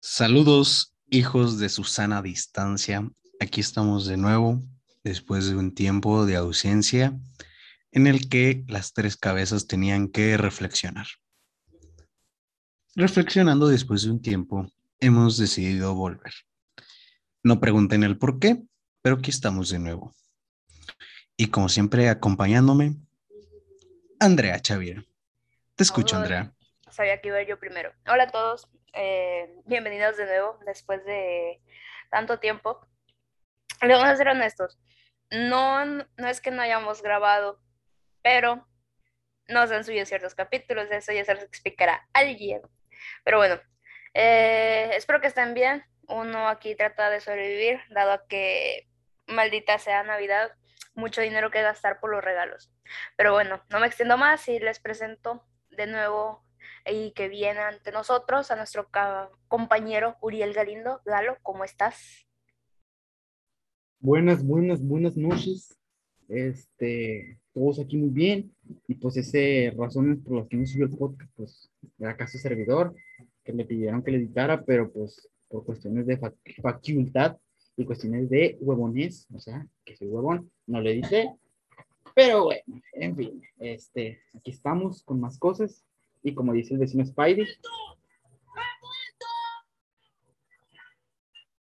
Saludos, hijos de Susana Distancia. Aquí estamos de nuevo, después de un tiempo de ausencia en el que las tres cabezas tenían que reflexionar. Reflexionando después de un tiempo, hemos decidido volver. No pregunten el por qué, pero aquí estamos de nuevo. Y como siempre, acompañándome, Andrea Xavier. Te escucho, Andrea. Sabía que iba yo primero. Hola a todos, eh, bienvenidos de nuevo después de tanto tiempo. Le vamos a ser honestos. No, no es que no hayamos grabado, pero nos han subido ciertos capítulos, eso ya se los explicará alguien. Pero bueno, eh, espero que estén bien. Uno aquí trata de sobrevivir, dado que maldita sea Navidad, mucho dinero que gastar por los regalos. Pero bueno, no me extiendo más y les presento de nuevo y que viene ante nosotros a nuestro compañero Uriel Galindo. Galo, ¿cómo estás? Buenas, buenas, buenas noches. Este, todos aquí muy bien. Y pues ese razones por las que no subió el podcast, pues era caso servidor, que le pidieron que le editara, pero pues por cuestiones de facultad y cuestiones de huevones, o sea, que soy huevón, no le edité. Pero bueno, en fin, este, aquí estamos con más cosas. Y como dice el vecino Spidey.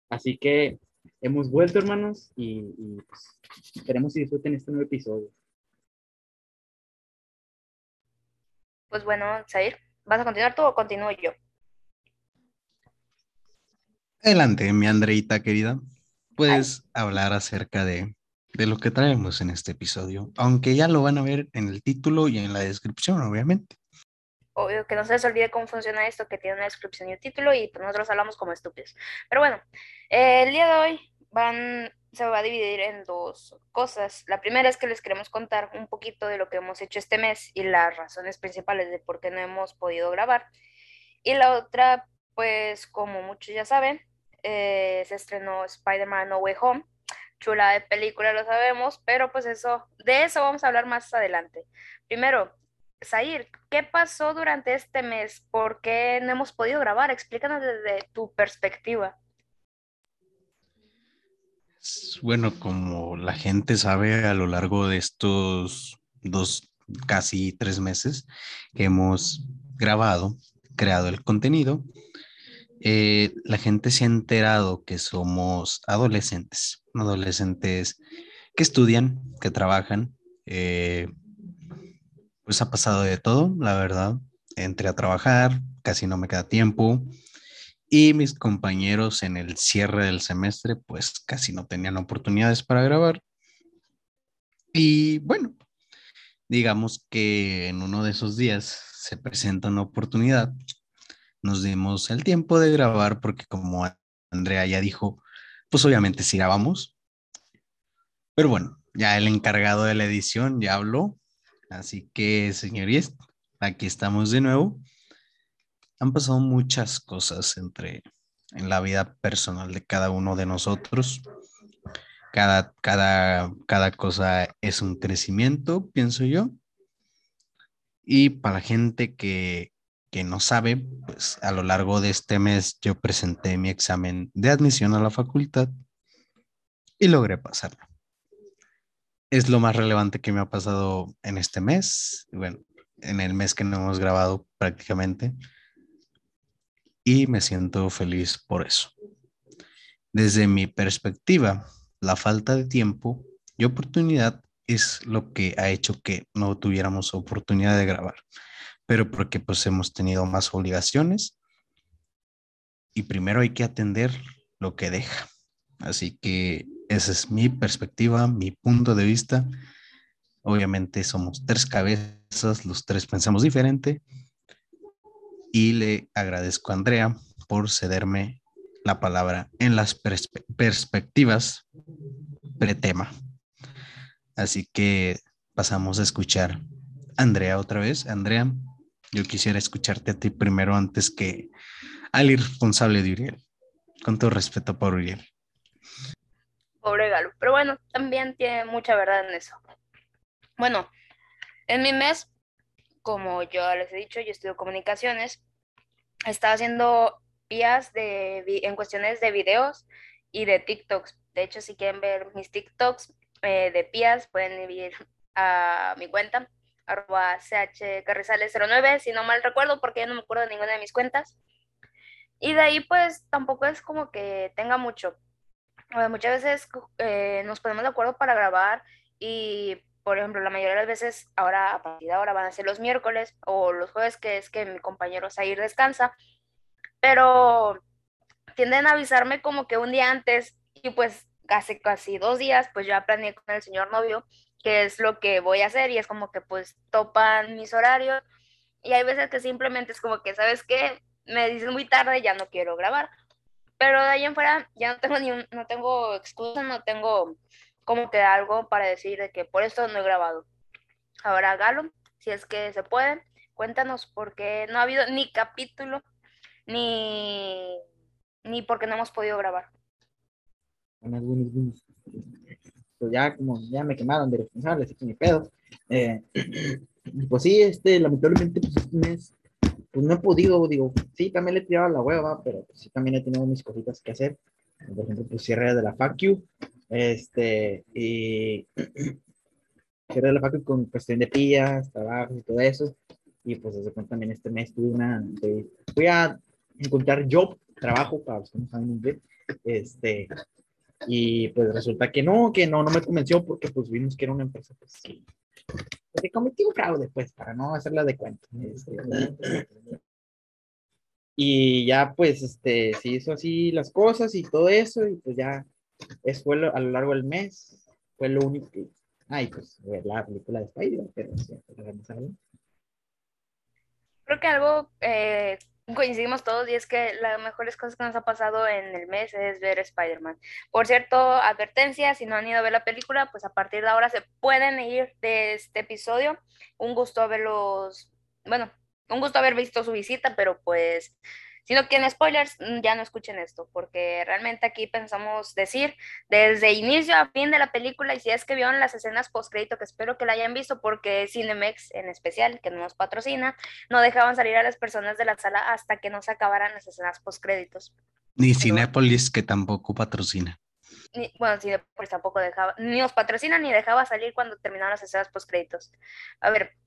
Así que hemos vuelto, hermanos, y, pues, esperemos que disfruten este nuevo episodio. Pues bueno, Zair, ¿vas a continuar tú o continúo yo? Adelante, mi Andreita querida. Puedes hablar acerca de, de lo que traemos en este episodio, aunque ya lo van a ver en el título y en la descripción, obviamente que no se les olvide cómo funciona esto, que tiene una descripción y un título, y pues nosotros hablamos como estúpidos. Pero bueno, el día de hoy van, se va a dividir en dos cosas. La primera es que les queremos contar un poquito de lo que hemos hecho este mes y las razones principales de por qué no hemos podido grabar. Y la otra, pues como muchos ya saben, eh, se estrenó Spider-Man No Way Home. Chula de película, lo sabemos, pero pues eso, de eso vamos a hablar más adelante. Primero, Zair, ¿qué pasó durante este mes? ¿Por qué no hemos podido grabar? Explícanos desde tu perspectiva. Bueno, como la gente sabe, a lo largo de estos dos, casi tres meses que hemos grabado, creado el contenido, eh, la gente se ha enterado que somos adolescentes, adolescentes que estudian, que trabajan, eh, pues ha pasado de todo, la verdad. Entré a trabajar, casi no me queda tiempo. Y mis compañeros en el cierre del semestre, pues casi no tenían oportunidades para grabar. Y bueno, digamos que en uno de esos días se presenta una oportunidad. Nos dimos el tiempo de grabar porque como Andrea ya dijo, pues obviamente sí grabamos. Pero bueno, ya el encargado de la edición ya habló Así que, señores, aquí estamos de nuevo. Han pasado muchas cosas entre en la vida personal de cada uno de nosotros. Cada, cada, cada cosa es un crecimiento, pienso yo. Y para la gente que, que no sabe, pues a lo largo de este mes yo presenté mi examen de admisión a la facultad y logré pasarlo es lo más relevante que me ha pasado en este mes, bueno, en el mes que no hemos grabado prácticamente, y me siento feliz por eso. Desde mi perspectiva, la falta de tiempo y oportunidad es lo que ha hecho que no tuviéramos oportunidad de grabar, pero porque pues hemos tenido más obligaciones y primero hay que atender lo que deja. Así que esa es mi perspectiva, mi punto de vista. Obviamente somos tres cabezas, los tres pensamos diferente. Y le agradezco a Andrea por cederme la palabra en las perspectivas pretema. Así que pasamos a escuchar a Andrea otra vez. Andrea, yo quisiera escucharte a ti primero antes que al irresponsable de Uriel. Con todo respeto por Uriel pobre Galo. Pero bueno, también tiene mucha verdad en eso. Bueno, en mi mes, como yo les he dicho, yo estudio comunicaciones estaba haciendo vías de, en cuestiones de videos y de TikToks. De hecho, si quieren ver mis TikToks eh, de pías, pueden ir a mi cuenta, arroba chcarrizales09, si no mal recuerdo, porque yo no me acuerdo de ninguna de mis cuentas. Y de ahí, pues, tampoco es como que tenga mucho. Muchas veces eh, nos ponemos de acuerdo para grabar y, por ejemplo, la mayoría de las veces, ahora a partir de ahora van a ser los miércoles o los jueves, que es que mi compañero Zair descansa, pero tienden a avisarme como que un día antes y pues casi casi dos días, pues ya planeé con el señor novio qué es lo que voy a hacer y es como que pues topan mis horarios y hay veces que simplemente es como que, ¿sabes qué? Me dicen muy tarde, ya no quiero grabar. Pero de ahí en fuera ya no tengo ni un, no tengo excusa, no tengo como que algo para decir de que por esto no he grabado. Ahora Galo, si es que se puede, cuéntanos por qué no ha habido ni capítulo ni ni porque no hemos podido grabar. Buenas, buenas, buenas. Pues ya como ya me quemaron de responsable, así que mi pedo. Eh, pues sí, este, lamentablemente, pues este mes, pues no he podido, digo, sí, también le he tirado la hueva, pero pues, sí, también he tenido mis cositas que hacer. Por ejemplo, pues cierre de la FAQ, este, y cierre de la FAQ con cuestión de pillas, trabajos y todo eso. Y pues desde cuenta también este mes tuve una, fui a encontrar job trabajo, para los que no saben inglés, este, y pues resulta que no, que no, no me convenció porque pues vimos que era una empresa pues sí, pues, que cometió un fraude, pues, para no hacerla de cuenta. Este, y ya pues, este, se hizo así las cosas y todo eso, y pues ya, es fue a lo largo del mes, fue lo único que, ay, pues, ver la película de Spider, pero sí, Creo que algo eh, coincidimos todos y es que las mejores cosas que nos ha pasado en el mes es ver Spider-Man. Por cierto, advertencia, si no han ido a ver la película, pues a partir de ahora se pueden ir de este episodio. Un gusto haberlos, bueno, un gusto haber visto su visita, pero pues si no quieren spoilers, mm, ya no escuchen esto, porque realmente aquí pensamos decir desde inicio a fin de la película, y si es que vieron las escenas post-crédito, que espero que la hayan visto, porque Cinemex en especial, que no nos patrocina, no dejaban salir a las personas de la sala hasta que no se acabaran las escenas post-créditos. Ni Cinépolis, que tampoco patrocina. Ni, bueno, Cinépolis tampoco dejaba, ni nos patrocina ni dejaba salir cuando terminaron las escenas post-créditos. A ver,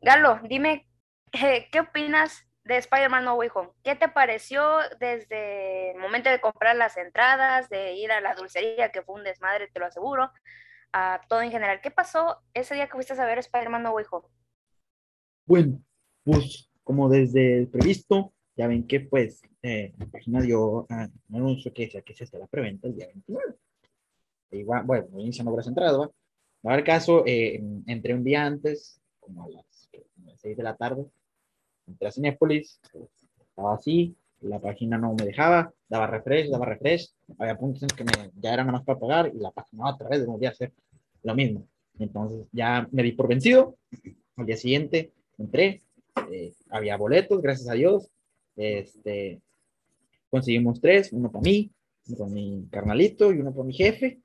Galo, dime, ¿qué opinas de Spider-Man No Way Home. ¿Qué te pareció desde el momento de comprar las entradas, de ir a la dulcería, que fue un desmadre, te lo aseguro, a todo en general? ¿Qué pasó ese día que fuiste a ver Spider-Man No Way Home? Bueno, pues como desde el previsto, ya ven que pues eh, la página dio uh, un anuncio que decía que se la preventa el día 29. E igual, bueno, iniciando las entradas, ¿va? A ver caso, eh, entré un día antes, como a las 6 de la tarde, entré a Cinepolis, estaba así, la página no me dejaba, daba refresh, daba refresh, había puntos en que me, ya era nada más para pagar y la página otra vez volvía a hacer lo mismo. Entonces ya me di por vencido, al día siguiente entré, eh, había boletos, gracias a Dios, este, conseguimos tres, uno para mí, uno para mi carnalito y uno para mi jefe,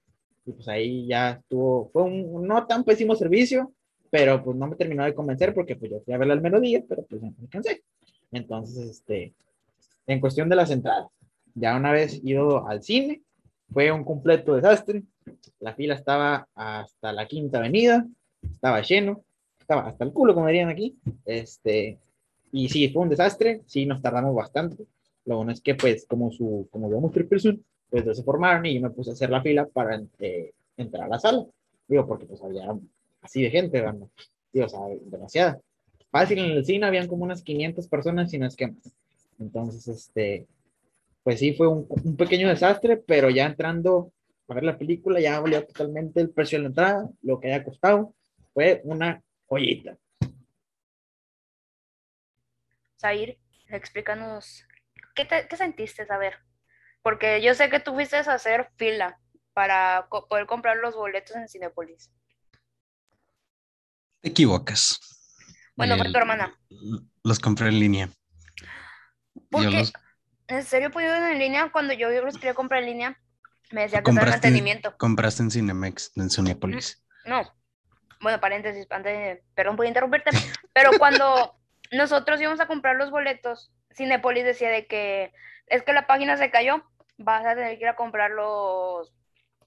y pues ahí ya estuvo, fue un no tan pésimo servicio, pero pues no me terminó de convencer porque pues yo fui a verla al mediodía, pero pues ya me cansé. Entonces, este, en cuestión de las entradas, ya una vez ido al cine, fue un completo desastre. La fila estaba hasta la quinta avenida, estaba lleno, estaba hasta el culo, como dirían aquí. Este, y sí, fue un desastre, sí, nos tardamos bastante. Lo bueno es que, pues, como su, como vemos triple zoom, pues se formaron y yo me puse a hacer la fila para eh, entrar a la sala. Digo, porque pues había así de gente, ¿verdad? Sí, o sea, demasiada. Fácil en el cine habían como unas 500 personas sin esquemas. Entonces, este, pues sí, fue un, pequeño desastre, pero ya entrando a ver la película, ya valió totalmente el precio de la entrada, lo que haya costado, fue una joyita. Zair, explícanos, ¿qué, te, ¿qué sentiste saber? Porque yo sé que tú fuiste a hacer fila para poder comprar los boletos en Cinepolis. Te equivocas. Bueno, fue tu hermana. Los compré en línea. ¿Por qué? Los... ¿En serio pude en línea? Cuando yo los quería comprar en línea, me decía que era mantenimiento. ¿Compraste en Cinemex, en Cinepolis? Mm, no. Bueno, paréntesis, antes, perdón por interrumpirte, pero cuando nosotros íbamos a comprar los boletos, Cinepolis decía de que es que la página se cayó, vas a tener que ir a comprarlos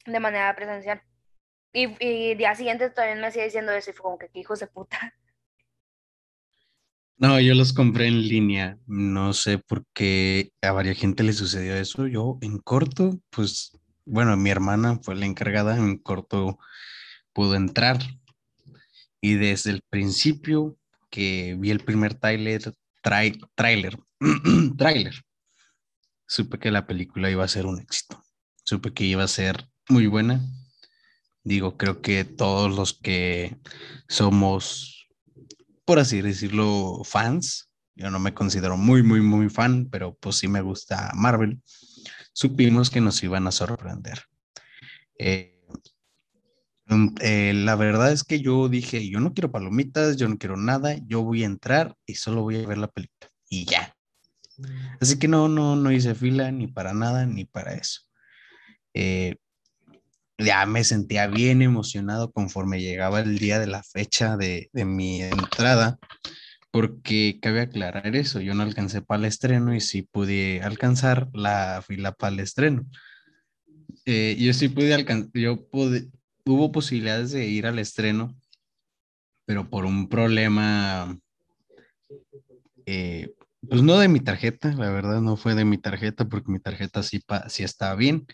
de manera presencial. Y, y día siguiente todavía me hacía diciendo eso y fue como que hijos de puta. No, yo los compré en línea. No sé por qué a varias gente le sucedió eso. Yo en corto, pues, bueno, mi hermana fue la encargada, en corto pudo entrar. Y desde el principio que vi el primer trailer, trailer, trailer, supe que la película iba a ser un éxito. Supe que iba a ser muy buena. Digo, creo que todos los que somos, por así decirlo, fans, yo no me considero muy, muy, muy fan, pero pues sí me gusta Marvel, supimos que nos iban a sorprender. Eh, mm, eh, la verdad es que yo dije, yo no quiero palomitas, yo no quiero nada, yo voy a entrar y solo voy a ver la película y ya. Así que no, no, no hice fila ni para nada ni para eso. Eh, ya me sentía bien emocionado conforme llegaba el día de la fecha de, mi entrada, porque cabe aclarar eso, yo no alcancé para el estreno y sí pude alcanzar la fila para el estreno. Eh, yo sí pude alcanzar, yo pude, hubo posibilidades de ir al estreno, pero por un problema, eh, pues no de mi tarjeta, la verdad no fue de mi tarjeta, porque mi tarjeta sí, sí estaba bien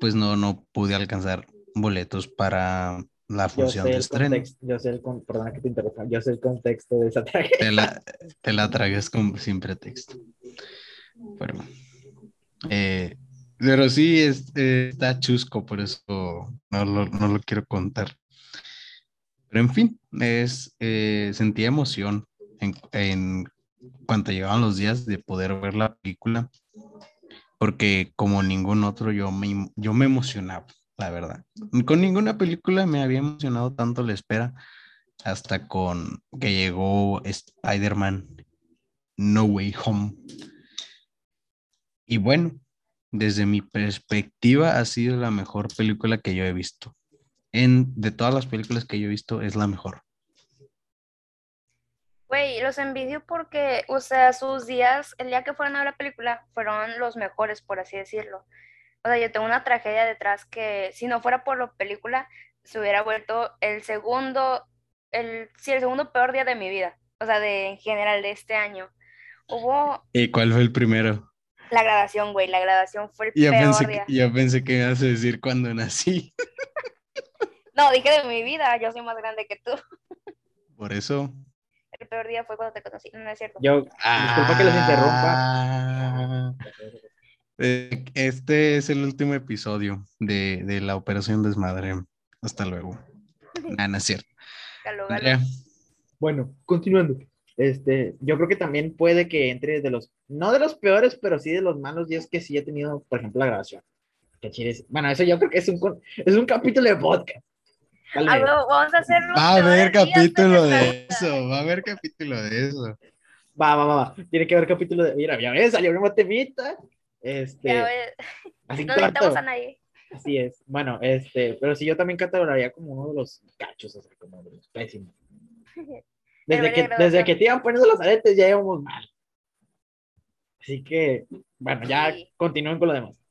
pues no, no pude alcanzar boletos para la función de estreno. Yo sé el, perdona que te interrumpa, yo sé el contexto de esa tragedia. Te la, te la tragues con, sin pretexto. Pero, eh, pero sí es, está chusco, por eso no lo, no lo, quiero contar. Pero en fin, es, eh, sentí emoción en, en cuanto llegaban los días de poder ver la película porque como ningún otro yo me, yo me emocionaba, la verdad. Con ninguna película me había emocionado tanto la espera hasta con que llegó Spider-Man No Way Home. Y bueno, desde mi perspectiva ha sido la mejor película que yo he visto. En, de todas las películas que yo he visto, es la mejor. Los envidio porque, o sea, sus días, el día que fueron a ver la película, fueron los mejores, por así decirlo. O sea, yo tengo una tragedia detrás que, si no fuera por la película, se hubiera vuelto el segundo, el, sí, el segundo peor día de mi vida. O sea, de, en general de este año. Hubo... ¿Y cuál fue el primero? La grabación, güey, la grabación fue el yo peor pensé día. Que, yo pensé que ibas a decir cuando nací. no, dije de mi vida, yo soy más grande que tú. Por eso el peor día fue cuando te conocí, no es cierto. Yo, disculpa que los interrumpa. Eh, este es el último episodio de, de la Operación Desmadre. Hasta luego. Nada, no es cierto. Bueno, continuando. Este, yo creo que también puede que entre de los, no de los peores, pero sí de los malos días que sí he tenido, por ejemplo, la grabación. Que bueno, eso yo creo que es un, es un capítulo de podcast vamos a hacerlo. Va a haber capítulo de eso, va a haber capítulo de eso. Va, va, va, Tiene que haber capítulo de. Mira, ya ves, salió una temita. Este. Así no necesitamos a nadie. Así es. Bueno, este, pero sí, yo también catalogaría como uno de los cachos, o sea, como de los pésimos. Desde que, desde que te iban poniendo los aretes ya íbamos mal. Así que, bueno, ya continúen con lo demás.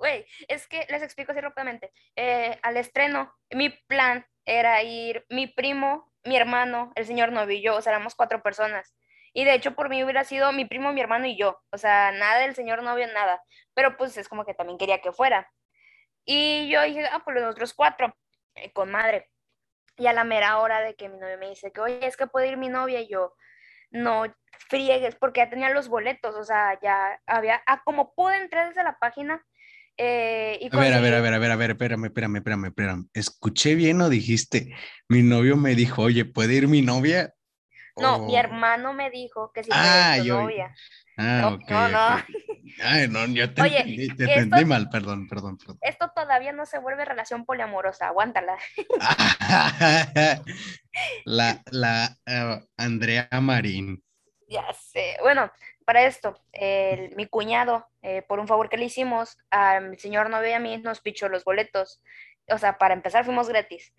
Güey, es que les explico así rápidamente. Eh, al estreno, mi plan era ir mi primo, mi hermano, el señor yo, o sea, éramos cuatro personas. Y de hecho, por mí hubiera sido mi primo, mi hermano y yo. O sea, nada del señor novio, nada. Pero pues es como que también quería que fuera. Y yo dije, ah, pues los otros cuatro, eh, con madre. Y a la mera hora de que mi novio me dice que, oye, es que puede ir mi novia y yo, no friegues, porque ya tenía los boletos, o sea, ya había, ah, como pude entrar desde la página, eh, a ver, a ver, a ver, a ver, a ver, espérame, espérame, espérame, espérame. ¿Escuché bien o dijiste, mi novio me dijo, oye, ¿puede ir mi novia? No, mi hermano me dijo que si ah, yo... novia. Ah, no, ok. No, no. Ay, no, yo te, entendí, te entendí mal, perdón, perdón, perdón. Esto todavía no se vuelve relación poliamorosa, aguántala. la la uh, Andrea Marín. Ya sé. Bueno, para esto, mi cuñado, eh, por un favor que le hicimos, al señor novio y a mí nos pichó los boletos. O sea, para empezar fuimos gratis.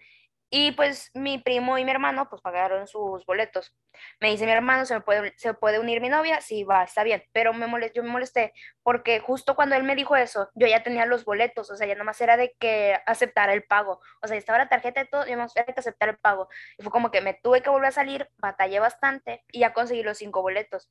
Y pues mi primo y mi hermano pues pagaron sus boletos. Me dice mi hermano, ¿se, me puede, ¿se puede unir mi novia? Sí, va, está bien. Pero me molest, yo me molesté porque justo cuando él me dijo eso, yo ya tenía los boletos. O sea, ya nomás era de que aceptara el pago. O sea, estaba la tarjeta y todo, y nomás era que aceptar el pago. Y fue como que me tuve que volver a salir, batallé bastante y ya conseguí los cinco boletos.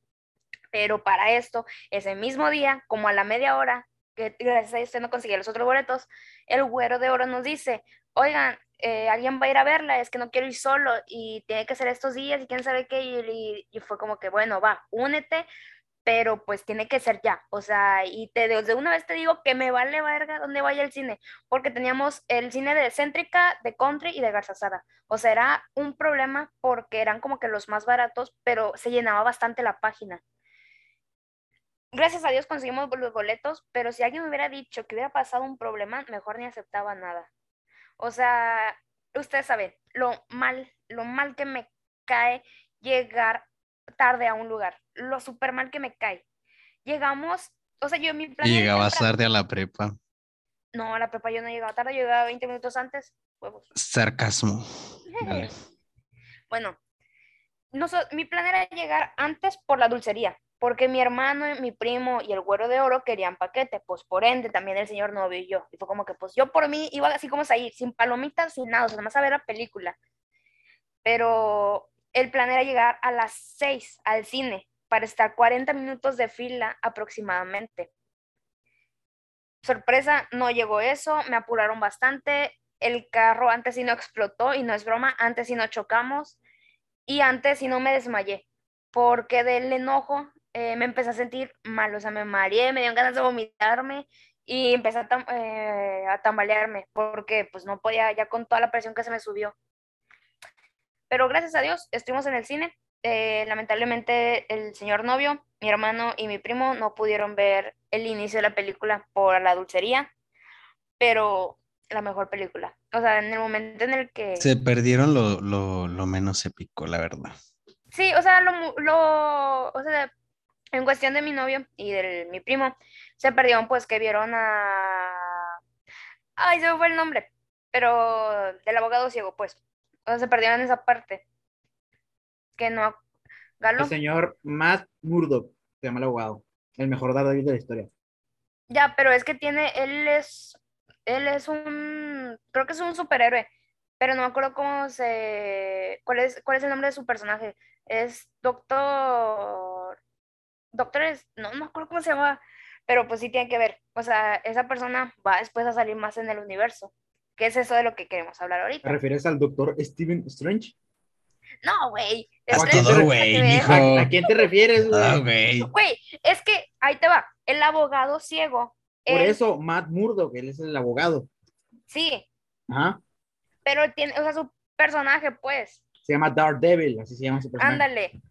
Pero para esto, ese mismo día, como a la media hora, que gracias a esto no conseguí los otros boletos, el güero de oro nos dice, oigan, eh, alguien va a ir a verla, es que no quiero ir solo y tiene que ser estos días y quién sabe qué, y, fue como que, bueno, va, únete, pero pues tiene que ser ya, o sea, y te, desde una vez te digo que me vale verga donde vaya el cine, porque teníamos el cine de Céntrica, de Country y de Garzazada, o sea, era un problema porque eran como que los más baratos, pero se llenaba bastante la página. Gracias a Dios conseguimos los boletos, pero si alguien me hubiera dicho que hubiera pasado un problema, mejor ni aceptaba nada. O sea, ustedes saben, lo mal, lo mal que me cae llegar tarde a un lugar, lo súper mal que me cae. Llegamos, o sea, yo mi plan... Y llegabas tarde a la prepa. No, a la prepa yo no llegaba tarde, yo llegaba 20 minutos antes. Huevos. Sarcasmo. bueno, no, mi plan era llegar antes por la dulcería, porque mi hermano, mi primo y el güero de oro querían paquete, pues por ende también el señor novio y yo. Y fue como que pues yo por mí iba así como ahí, sin palomitas, sin nada, o sea, nada más a ver la película. Pero el plan era llegar a las 6 al cine para estar 40 minutos de fila aproximadamente. Sorpresa, no llegó eso, me apuraron bastante, el carro antes sí no explotó y no es broma, antes sí no chocamos y antes sí no me desmayé porque del enojo eh, me empecé a sentir mal, o sea, me mareé, me dieron ganas de vomitarme y empecé a, eh, a, tambalearme porque pues no podía ya con toda la presión que se me subió. Pero gracias a Dios estuvimos en el cine. Eh, lamentablemente el señor novio, mi hermano y mi primo no pudieron ver el inicio de la película por la dulcería, pero la mejor película. O sea, en el momento en el que... Se perdieron lo, lo, lo menos épico, la verdad. Sí, o sea, lo, lo, o sea, en cuestión de mi novio y de mi primo, se perdieron pues que vieron a... Ay, se me fue el nombre, pero del abogado ciego, pues. O sea, se perdieron esa parte. Que no... Galo. El señor Matt Murdock, se llama el abogado. El mejor Daredevil de la historia. Ya, pero es que tiene, él es, él es un, creo que es un superhéroe, pero no me acuerdo cómo se, cuál es, cuál es el nombre de su personaje. Es Doctor doctores, no, no me acuerdo cómo se llama, pero pues sí tiene que ver. O sea, esa persona va después a salir más en el universo. ¿Qué es eso de lo que queremos hablar ahorita? ¿Te refieres al doctor Steven Strange? No, güey. ¿A, quién te refieres, ah, güey? güey, es que ahí te va. El abogado ciego. Por eso, Matt Murdock, él es el abogado. Sí. Ajá. Pero tiene, o sea, su personaje, pues. Se llama Daredevil, así se llama su personaje. Ándale.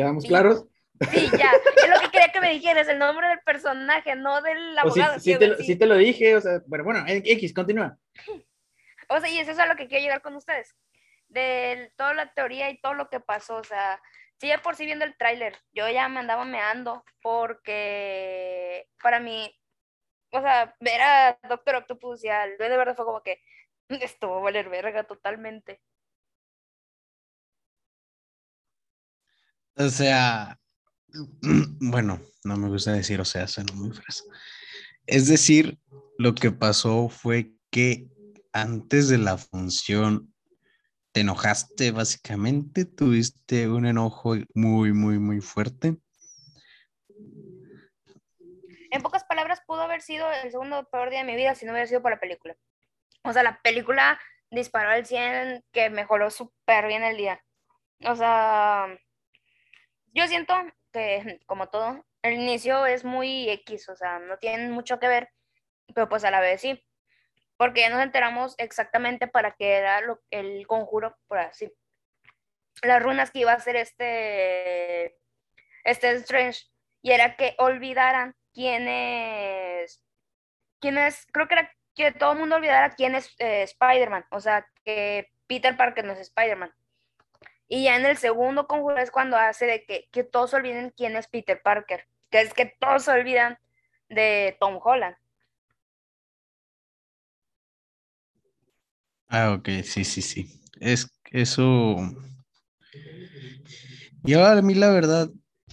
¿Quedamos claros? Sí, ya. Es lo que quería que me dijeras, el nombre del personaje, no del abogado. sí, sí, te lo, dije, o sea, bueno, bueno, X, continúa. O sea, y eso es a lo que quiero llegar con ustedes. De toda la teoría y todo lo que pasó, o sea, sí, ya por sí viendo el tráiler, yo ya me andaba meando porque para mí, o sea, ver a Doctor Octopus y al de verdad fue como que esto va a valer verga totalmente. O sea, bueno, no me gusta decir, o sea, suena muy fresa. Es decir, lo que pasó fue que antes de la función te enojaste básicamente, tuviste un enojo muy, muy, muy fuerte. En pocas palabras, pudo haber sido el segundo peor día de mi vida si no hubiera sido por la película. O sea, la película disparó al 100 que mejoró súper bien el día. O sea, yo siento que, como todo, el inicio es muy X, o sea, no tienen mucho que ver, pero pues a la vez sí, porque ya nos enteramos exactamente para qué era lo, el conjuro, por así. Las runas que iba a hacer este, este Strange, y era que olvidaran quién es, quién es, creo que era que todo el mundo olvidara quién es eh, Spider-Man, o sea, que Peter Parker no es Spider-Man. Y ya en el segundo conjuro es cuando hace de que, que todos olviden quién es Peter Parker, que es que todos se olvidan de Tom Holland. Ah, ok, sí, sí, sí. Es eso. Y ahora a mí la verdad,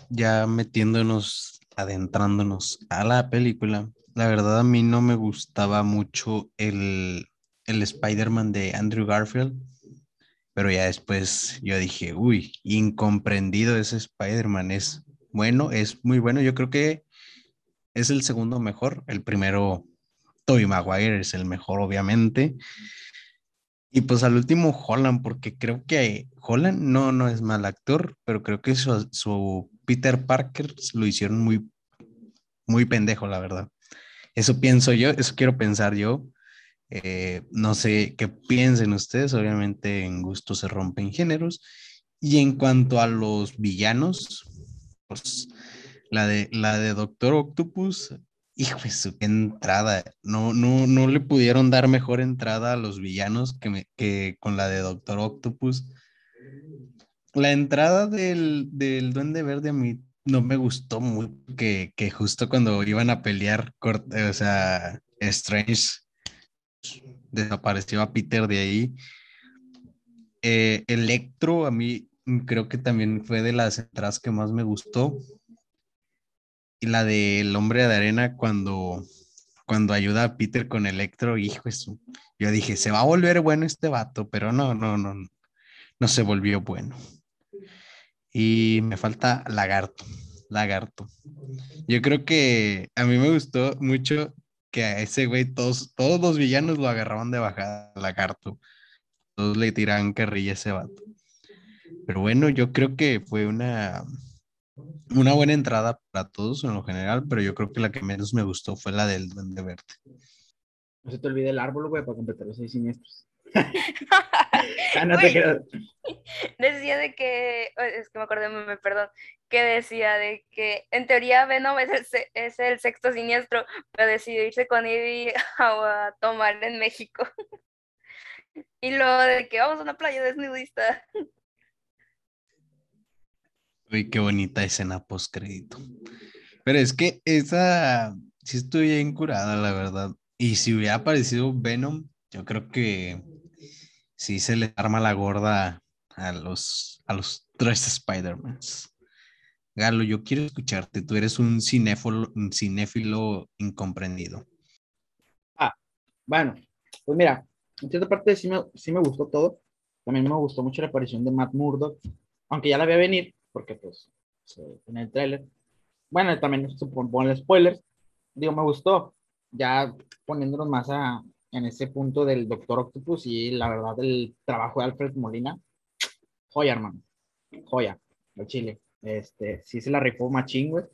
ya metiéndonos, adentrándonos a la película, la verdad a mí no me gustaba mucho el, el Spider-Man de Andrew Garfield, pero ya después yo dije, uy, incomprendido ese Spider-Man, es bueno, es muy bueno, yo creo que es el segundo mejor, el primero, Tobey Maguire es el mejor, obviamente. Y pues al último Holland, porque creo que Holland no, no es mal actor, pero creo que su, su Peter Parker lo hicieron muy, muy pendejo, la verdad. Eso pienso yo, eso quiero pensar yo. Eh, no sé qué piensen ustedes, obviamente en gusto se rompen géneros. Y en cuanto a los villanos, pues la de, la de Doctor Octopus, hijo de su entrada. No, no, no le pudieron dar mejor entrada a los villanos que, que con la de Doctor Octopus. La entrada del, del Duende Verde a mí no me gustó mucho, que, que justo cuando iban a pelear, o sea, Strange desapareció a Peter de ahí. Eh, Electro a mí creo que también fue de las entradas que más me gustó. Y la del hombre de arena cuando, cuando ayuda a Peter con Electro, hijo eso. Yo dije, se va a volver bueno este vato, pero no, no, no, no se volvió bueno. Y me falta Lagarto, Lagarto. Yo creo que a mí me gustó mucho que a ese güey todos, todos los villanos lo agarraban de bajada, Lagarto. Todos le tiraban carrilla a ese vato. Pero bueno, yo creo que fue una, una buena entrada para todos en lo general, pero yo creo que la que menos me gustó fue la del Duende Verde. No se te olvide el árbol, güey, para completar los seis siniestros. ah, no te quedas. Decía de que, es que me acordé, me, perdón, que decía de que en teoría Venom es el, es el sexto siniestro, pero decidió irse con Eddie a, a tomar en México. y luego de que vamos a una playa desnudista. Uy, qué bonita escena post crédito. Pero es que esa sí estoy bien curada, la verdad. Y si hubiera aparecido Venom, yo creo que sí se le arma la gorda a los, a los tres Spider-Mans. Galo, yo quiero escucharte. Tú eres un cinéfilo, cinéfilo incomprendido. Ah, bueno, pues mira, en cierta parte sí me, sí me gustó todo. También me gustó mucho la aparición de Matt Murdock, aunque ya la había venir, porque pues en el trailer. Bueno, también supone spoilers. Digo, me gustó. Ya poniéndonos más a, en ese punto del Doctor Octopus y la verdad el trabajo de Alfred Molina, joya, hermano. Joya, el chile. Este, sí se la rifó machín, güey.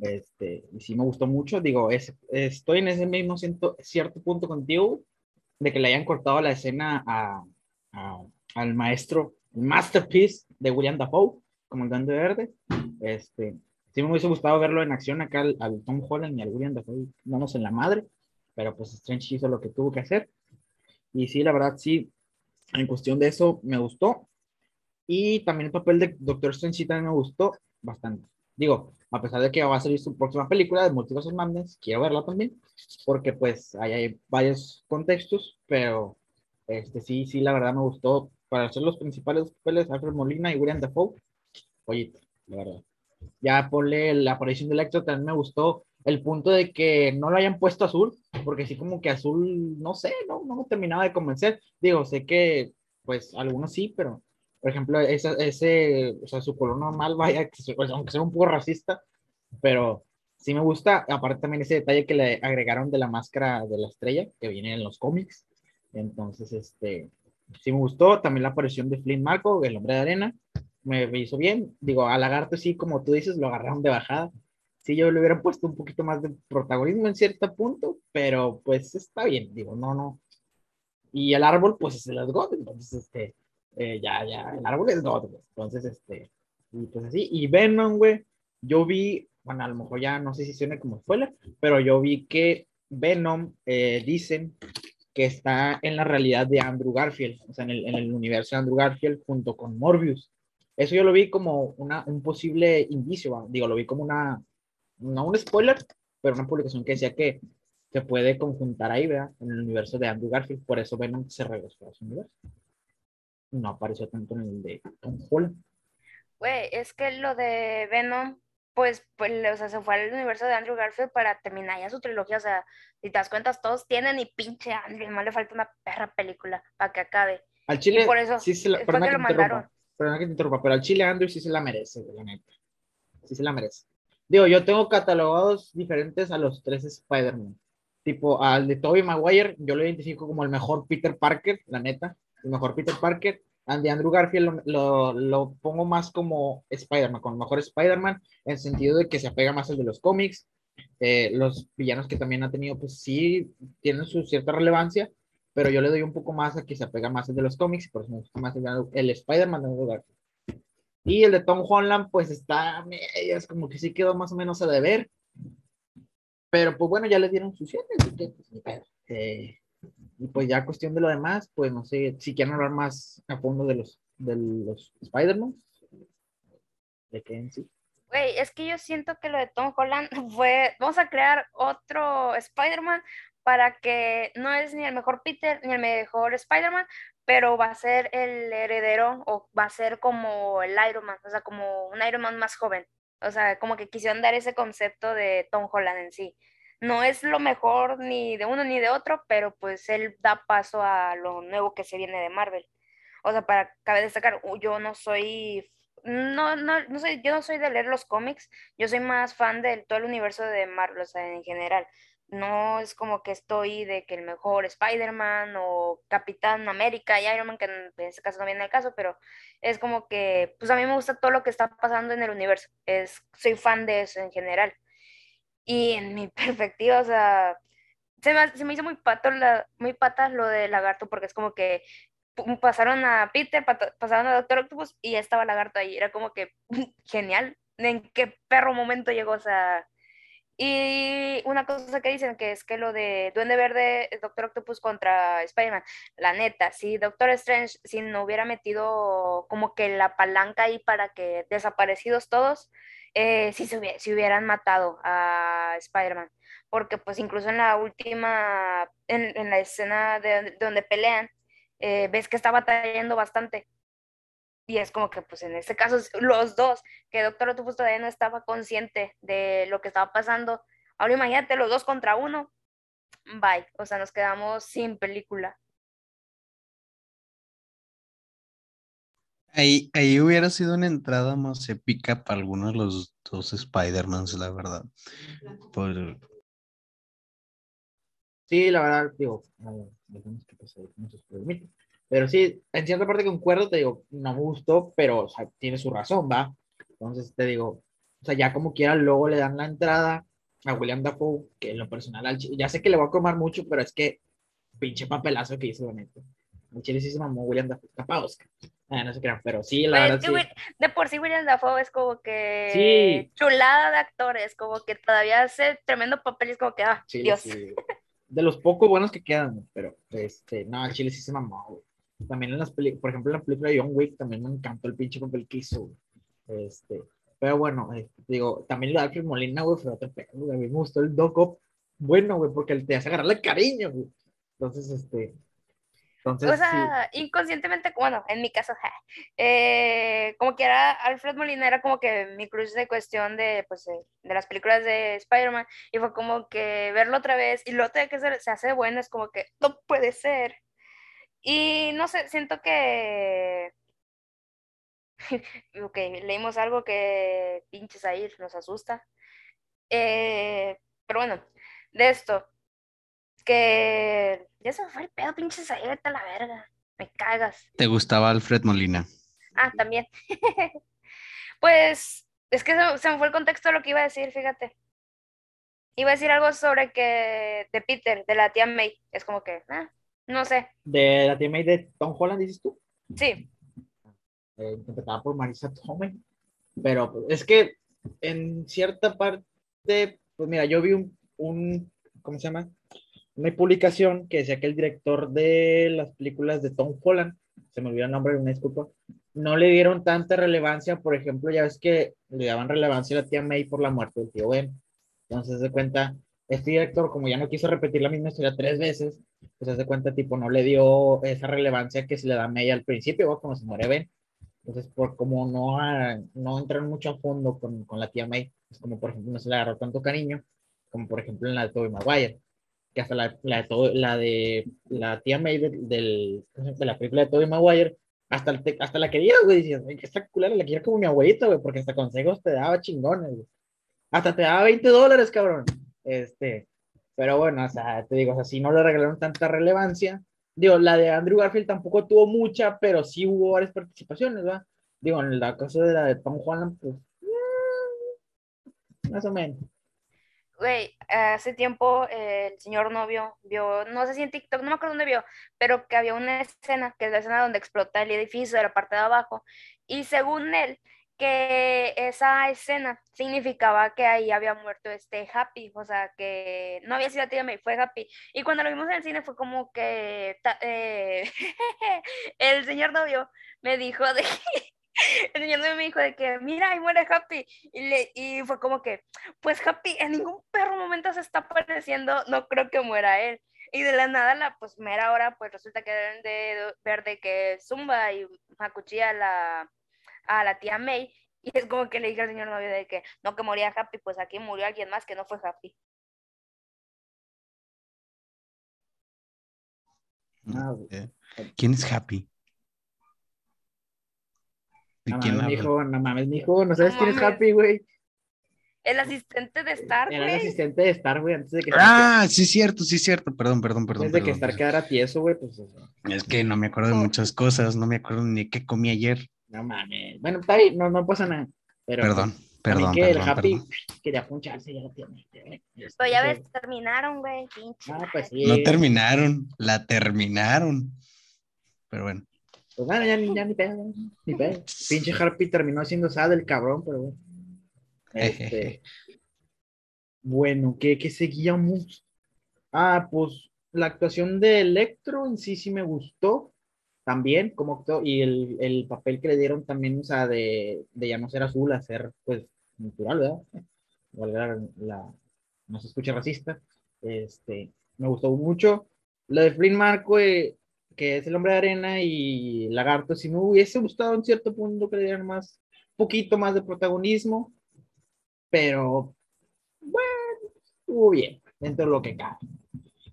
Este, y sí me gustó mucho. Digo, es, estoy en ese mismo ciento, cierto punto contigo de que le hayan cortado la escena a, a, al maestro, el masterpiece de William Dafoe como el Duende Verde. Este, sí me hubiese gustado verlo en acción acá al, Tom Holland y al William Dafoe, vamos en la madre, pero pues Strange hizo lo que tuvo que hacer. Y sí, la verdad, sí, en cuestión de eso me gustó. Y también el papel de Doctor Strange también me gustó bastante. Digo, a pesar de que va a salir su próxima película de Multiverse Madness, quiero verla también, porque pues ahí hay varios contextos, pero este sí, sí, la verdad me gustó. Para hacer los principales papeles, Alfred Molina y William Dafoe, Oye, la verdad. Ya ponle la aparición de Electro, también me gustó el punto de que no lo hayan puesto azul, porque sí como que azul, no sé, no, no me terminaba de convencer. Digo, sé que pues algunos sí, pero por ejemplo, ese, ese o sea, su color normal, vaya, pues, aunque sea un poco racista, pero sí me gusta, aparte también ese detalle que le agregaron de la máscara de la estrella, que viene en los cómics, entonces, este, sí me gustó, también la aparición de Flynn Marco, el hombre de arena, me, hizo bien. Digo, a Lagarto sí, como tú dices, lo agarraron de bajada. Sí, yo le hubiera puesto un poquito más de protagonismo en cierto punto, pero pues está bien, digo, no, no. Y el árbol, pues es el God, entonces, este, eh, ya, ya, el árbol es God, entonces, este, y pues así. Y Venom, güey, yo vi, bueno, a lo mejor ya no sé si suena como spoiler, pero yo vi que Venom, eh, dicen que está en la realidad de Andrew Garfield, o sea, en el, en el universo de Andrew Garfield junto con Morbius. Eso yo lo vi como una, un posible indicio, digo, lo vi como una, no un spoiler, pero una publicación que decía que se puede conjuntar ahí, ¿verdad? En el universo de Andrew Garfield, por eso Venom se regresó a su universo. No apareció tanto en el de Tom Holland. Güey, es que lo de Venom, pues, pues, o sea, se fue al universo de Andrew Garfield para terminar ya su trilogía. O sea, si te das cuenta, todos tienen y pinche Andrew, más le falta una perra película para que acabe. Al Chile, y por eso sí se la, fue que que lo te interrumpa, mandaron. perdona que te interrumpa, pero al Chile Andrew sí se la merece, la neta. Sí se la merece. Digo, yo tengo catalogados diferentes a los tres Spider-Man. Tipo, al de Tobey Maguire, yo lo identifico como el mejor Peter Parker, la neta. El mejor Peter Parker. Al de Andrew Garfield lo, lo, pongo más como Spider-Man, con el mejor Spider-Man, en el sentido de que se apega más al de los cómics. Eh, los villanos que también ha tenido, pues sí, tienen su cierta relevancia, pero yo le doy un poco más a que se apega más al de los cómics, y por eso me gusta más el, el Spider-Man de Andrew Garfield. Y el de Tom Holland, pues está, es como que sí quedó más o menos a deber. Pero pues bueno, ya le dieron sus siete, pues. Eh, y pues ya cuestión de lo demás, pues no sé, si quieren hablar más a fondo de los, de los Spider-Man. De qué en sí. Güey, es que yo siento que lo de Tom Holland fue, vamos a crear otro Spider-Man para que no es ni el mejor Peter ni el mejor Spider-Man, pero va a ser el heredero o va a ser como el Iron Man, o sea, como un Iron Man más joven. O sea, como que quisieron dar ese concepto de Tom Holland en sí. No es lo mejor ni de uno ni de otro, pero pues él da paso a lo nuevo que se viene de Marvel. O sea, para cabe destacar, yo no soy no, no, no sé, yo no soy de leer los cómics, yo soy más fan de todo el universo de Marvel, o sea, en general. No es como que estoy de que el mejor Spider-Man o Capitán América y Iron Man, que en este caso no viene el caso, pero es como que, pues a mí me gusta todo lo que está pasando en el universo. Es, soy fan de eso en general. Y en mi perspectiva, o sea, se me, se me hizo muy, pato la, muy patas lo de Lagarto, porque es como que pasaron a Peter, pasaron a Doctor Octopus y ya estaba Lagarto ahí. Era como que genial. ¿En qué perro momento llegó? O sea, y una cosa que dicen que es que lo de Duende Verde, Doctor Octopus contra Spider-Man, la neta, si Doctor Strange, si no hubiera metido como que la palanca ahí para que desaparecidos todos, eh, sí se hubiera- si hubieran matado a Spider-Man. Porque pues incluso en la última, en, en la escena de, de donde pelean, eh, ves que está batallando bastante. Y es como que, pues en este caso, los dos, que Doctor Octopus todavía no estaba consciente de lo que estaba pasando. Ahora imagínate, los dos contra uno. Bye. O sea, nos quedamos sin película. Ahí, ahí hubiera sido una entrada más épica para algunos de los dos Spider-Mans, la verdad. Por, Sí, la verdad, digo, ver, que pase muchos problemitas. Pero sí, en cierta parte concuerdo, te digo, no me gustó, pero o sea, tiene su razón, ¿va? Entonces te digo, o sea, ya como quiera, luego le dan la entrada a William Dafoe, que en lo personal, ya sé que le voy a comer mucho, pero es que pinche papelazo que hizo, la neta. El chile sí se mamó William Dafoe, capaz, Oscar. Ah, no se crean, pero sí, la Pues, verdad que sí. Will- de por sí William Dafoe es como que Sí. chulada de actores, como que todavía hace tremendo papel y es como que, ah, Chile, Dios. sí. De los pocos buenos que quedan, pero este, no, Chile sí se mamó, güey. También en las películas, por ejemplo, en la película de John Wick también me encantó el pinche papel que hizo, güey. Este, pero bueno, este, digo, también lo de Alfred Molina, güey, fue otro pedo, güey. A mí me gustó el Doc Ock, bueno, güey, porque te hace agarrarle cariño, güey. Entonces, este, entonces, O sí. sea, inconscientemente, bueno, en mi caso, ja, eh, como que era Alfred Molina era como que mi crush de cuestión de, pues, de, de las películas de Spider-Man, y fue como que verlo otra vez, y de que se, se hace bueno, es como que no puede ser. Y no sé, siento que, ok, leímos algo que pinches ahí nos asusta. Eh, pero bueno, de esto, que ya se me fue el pedo, pinches ahí, vete a la verga, me cagas. ¿Te gustaba Alfred Molina? Ah, también. Pues es que se, se me fue el contexto de lo que iba a decir, fíjate. Iba a decir algo sobre que de Peter, de la tía May. Es como que, ah, no sé. De la teammate de Tom Holland, dices tú, Sí, eh, interpretada por Marisa Tomei. Pero pues, es que en cierta parte, pues mira, yo vi un, un, ¿cómo se llama? Una publicación que decía que el director de las películas de Tom Holland, se me olvidó el nombre, una disculpa, no le dieron tanta relevancia. Por ejemplo, ya ves que le daban relevancia a la tía May por la muerte del tío Ben. Entonces, de cuenta, este director, como ya no quiso repetir la misma historia tres veces, pues hace cuenta, tipo, no le dio esa relevancia que se le da a May al principio, ¿va? cuando se muere Ben. Entonces, por como no, ah, no entraron mucho a fondo con, con la tía May, es como por ejemplo no se le agarró tanto cariño, como por ejemplo en la de Tobey Maguire, que hasta la, la, de, la de la tía May de, del, de la película de Tobey Maguire, hasta, hasta la quería, güey, decías, esta culera la quiero como mi abuelita, güey, porque hasta consejos te daba chingones, güey. Hasta te daba 20 dólares, cabrón. Este, pero bueno, o sea, te digo, o sea, si no le regalaron tanta relevancia, digo, la de Andrew Garfield tampoco tuvo mucha, pero sí hubo varias participaciones, ¿verdad? Digo, en la cosa de la de Tom Holland, pues, más o menos. Güey, hace tiempo eh, el señor novio vio, no sé si en TikTok, no me acuerdo dónde vio, pero que había una escena, que es la escena donde explota el edificio de la parte de abajo, y según él, que esa escena significaba que ahí había muerto este Happy, o sea, que no había sido May, fue Happy. Y cuando lo vimos en el cine fue como que eh, el señor novio me dijo de el señor novio me dijo de que, mira, ahí muere Happy. Y, le, y fue como que, pues Happy en ningún perro momento se está apareciendo, no creo que muera él. Y de la nada, la pues mera hora, pues resulta que deben de ver de que Zumba y Macuchilla la a la tía May y es como que le dije al señor novio de que no que moría Happy, pues aquí murió alguien más que no fue Happy. Ah, ¿Quién es Happy? ¿De no quién mames, mijo, no mames, mijo, no sabes quién es Happy, güey. El asistente de Star, Era el asistente de Star, güey, antes de que... Ah, sí, cierto, sí, cierto. Perdón, perdón, perdón. Antes de que Star quedara tieso, güey, pues... Es que no me acuerdo de muchas cosas, no me acuerdo ni qué comí ayer. No mames. Bueno, está ahí, no, no pasa nada. Pero, perdón, perdón. que perdón, el Happy perdón. quería puncharse, ya lo tiene. Pero ya ves, terminaron, güey. Ah, pues sí. No terminaron, la terminaron. Pero bueno. Pues bueno, ya ni, ya ni pedo, ni pedo. Pinche Harpy terminó siendo sad el cabrón, pero bueno. Este, bueno, ¿qué, ¿qué seguíamos? Ah, pues la actuación de Electro en sí sí me gustó también como y el, el, papel que le dieron también, o sea, de, de, ya no ser azul a ser, pues, natural, ¿verdad? Valga la, no se escucha racista. Este, me gustó mucho. Lo de Flynn Marco, eh, que es el hombre de arena y Lagarto, si me hubiese gustado en cierto punto que le dieran más, poquito más de protagonismo, pero, bueno, estuvo bien, dentro de lo que cabe.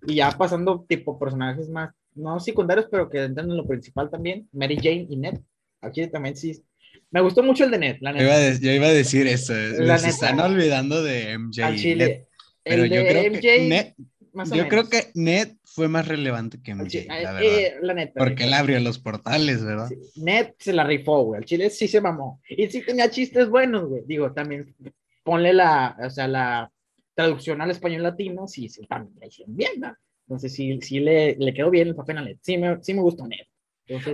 Y ya pasando tipo personajes más no secundarios, pero que entran en lo principal también, Mary Jane y Ned. Aquí también sí. Me gustó mucho el de Ned, la neta. Yo iba a, yo iba a decir eso, la se están olvidando de MJ. Al Chile. Ned, pero el yo de creo MJ, que Ned, más o yo menos. creo que Ned fue más relevante que MJ, la eh, verdad. eh, la neta. Porque él abrió los portales, ¿verdad? Sí, Ned se la rifó, güey. Al Chile sí se mamó. Y sí tenía chistes buenos, güey. Digo, también ponle la, o sea, la traducción al español latino, sí, sí, también la hicieron bien, ¿no? Entonces sí, sí le, le quedó bien el papel a Ned. Sí me, sí me gustó Ned.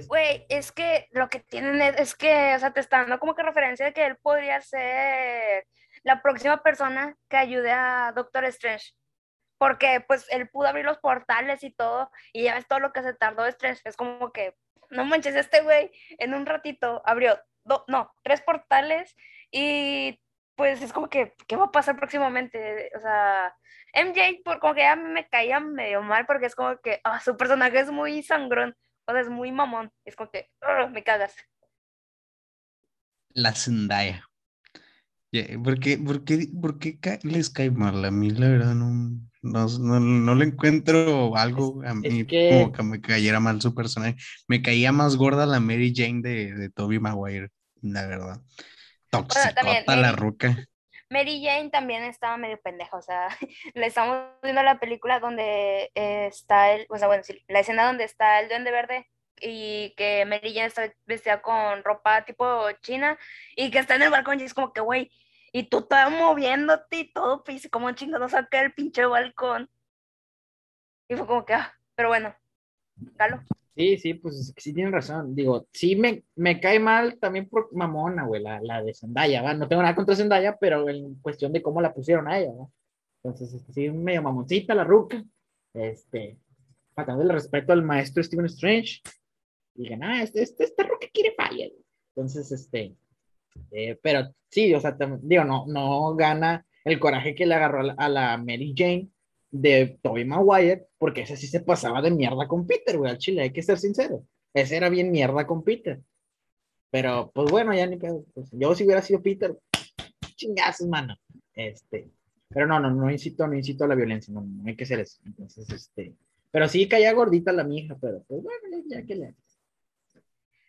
Güey, es que lo que tienen es, es que, o sea, te está dando como que referencia de que él podría ser la próxima persona que ayude a Doctor Strange. Porque, pues, él pudo abrir los portales y todo, y ya ves todo lo que se tardó Strange. Es como que, no manches, este güey en un ratito abrió, do, no, tres portales, y pues es como que, ¿qué va a pasar próximamente? O sea, MJ, por, como que ya me caía medio mal, porque es como que ah, su personaje es muy sangrón. O sea, es muy mamón. Es como que "Ugh, me cagas. La Zendaya. Yeah, ¿Por qué, por qué, por qué ca- les cae mal? A mí, la verdad, no, no, no, no le encuentro algo a mí que- como que me cayera mal su personaje. Me caía más gorda la Mary Jane de, de Tobey Maguire, la verdad. Toxicota también, la ruca. Mary Jane también estaba medio pendeja. O sea, le estamos viendo la película donde eh, está el, o sea, bueno, sí, la escena donde está el duende verde y que Mary Jane está vestida con ropa tipo china y que está en el balcón y es como que, güey, y tú todavía moviéndote y todo, pues, como chingado saca el pinche balcón. Y fue como que, ah, pero bueno, Galo. Sí, sí, pues sí tienen razón. Digo, sí me, me cae mal también por mamona, güey, la, la de Zendaya, ¿va? No tengo nada contra Zendaya, pero en cuestión de cómo la pusieron a ella, ¿no? Entonces, este, sí, medio mamoncita la ruca. Este, faltando el respeto al maestro Stephen Strange. Digan, ah, este, este, esta ruca quiere falla. Entonces, este, eh, pero sí, o sea, digo, no, no gana el coraje que le agarró a la, a la Mary Jane de Tobey Maguire, porque ese sí se pasaba de mierda con Peter, güey, al chile, hay que ser sincero. Ese era bien mierda con Peter. Pero, pues bueno, ya ni pedo. Pues, yo si hubiera sido Peter, chingazos, mano. Este, pero no, no, no incito, no incito a la violencia, no, no hay que ser eso. Entonces, este, pero sí caía gordita la mija, pero pues bueno, ya que le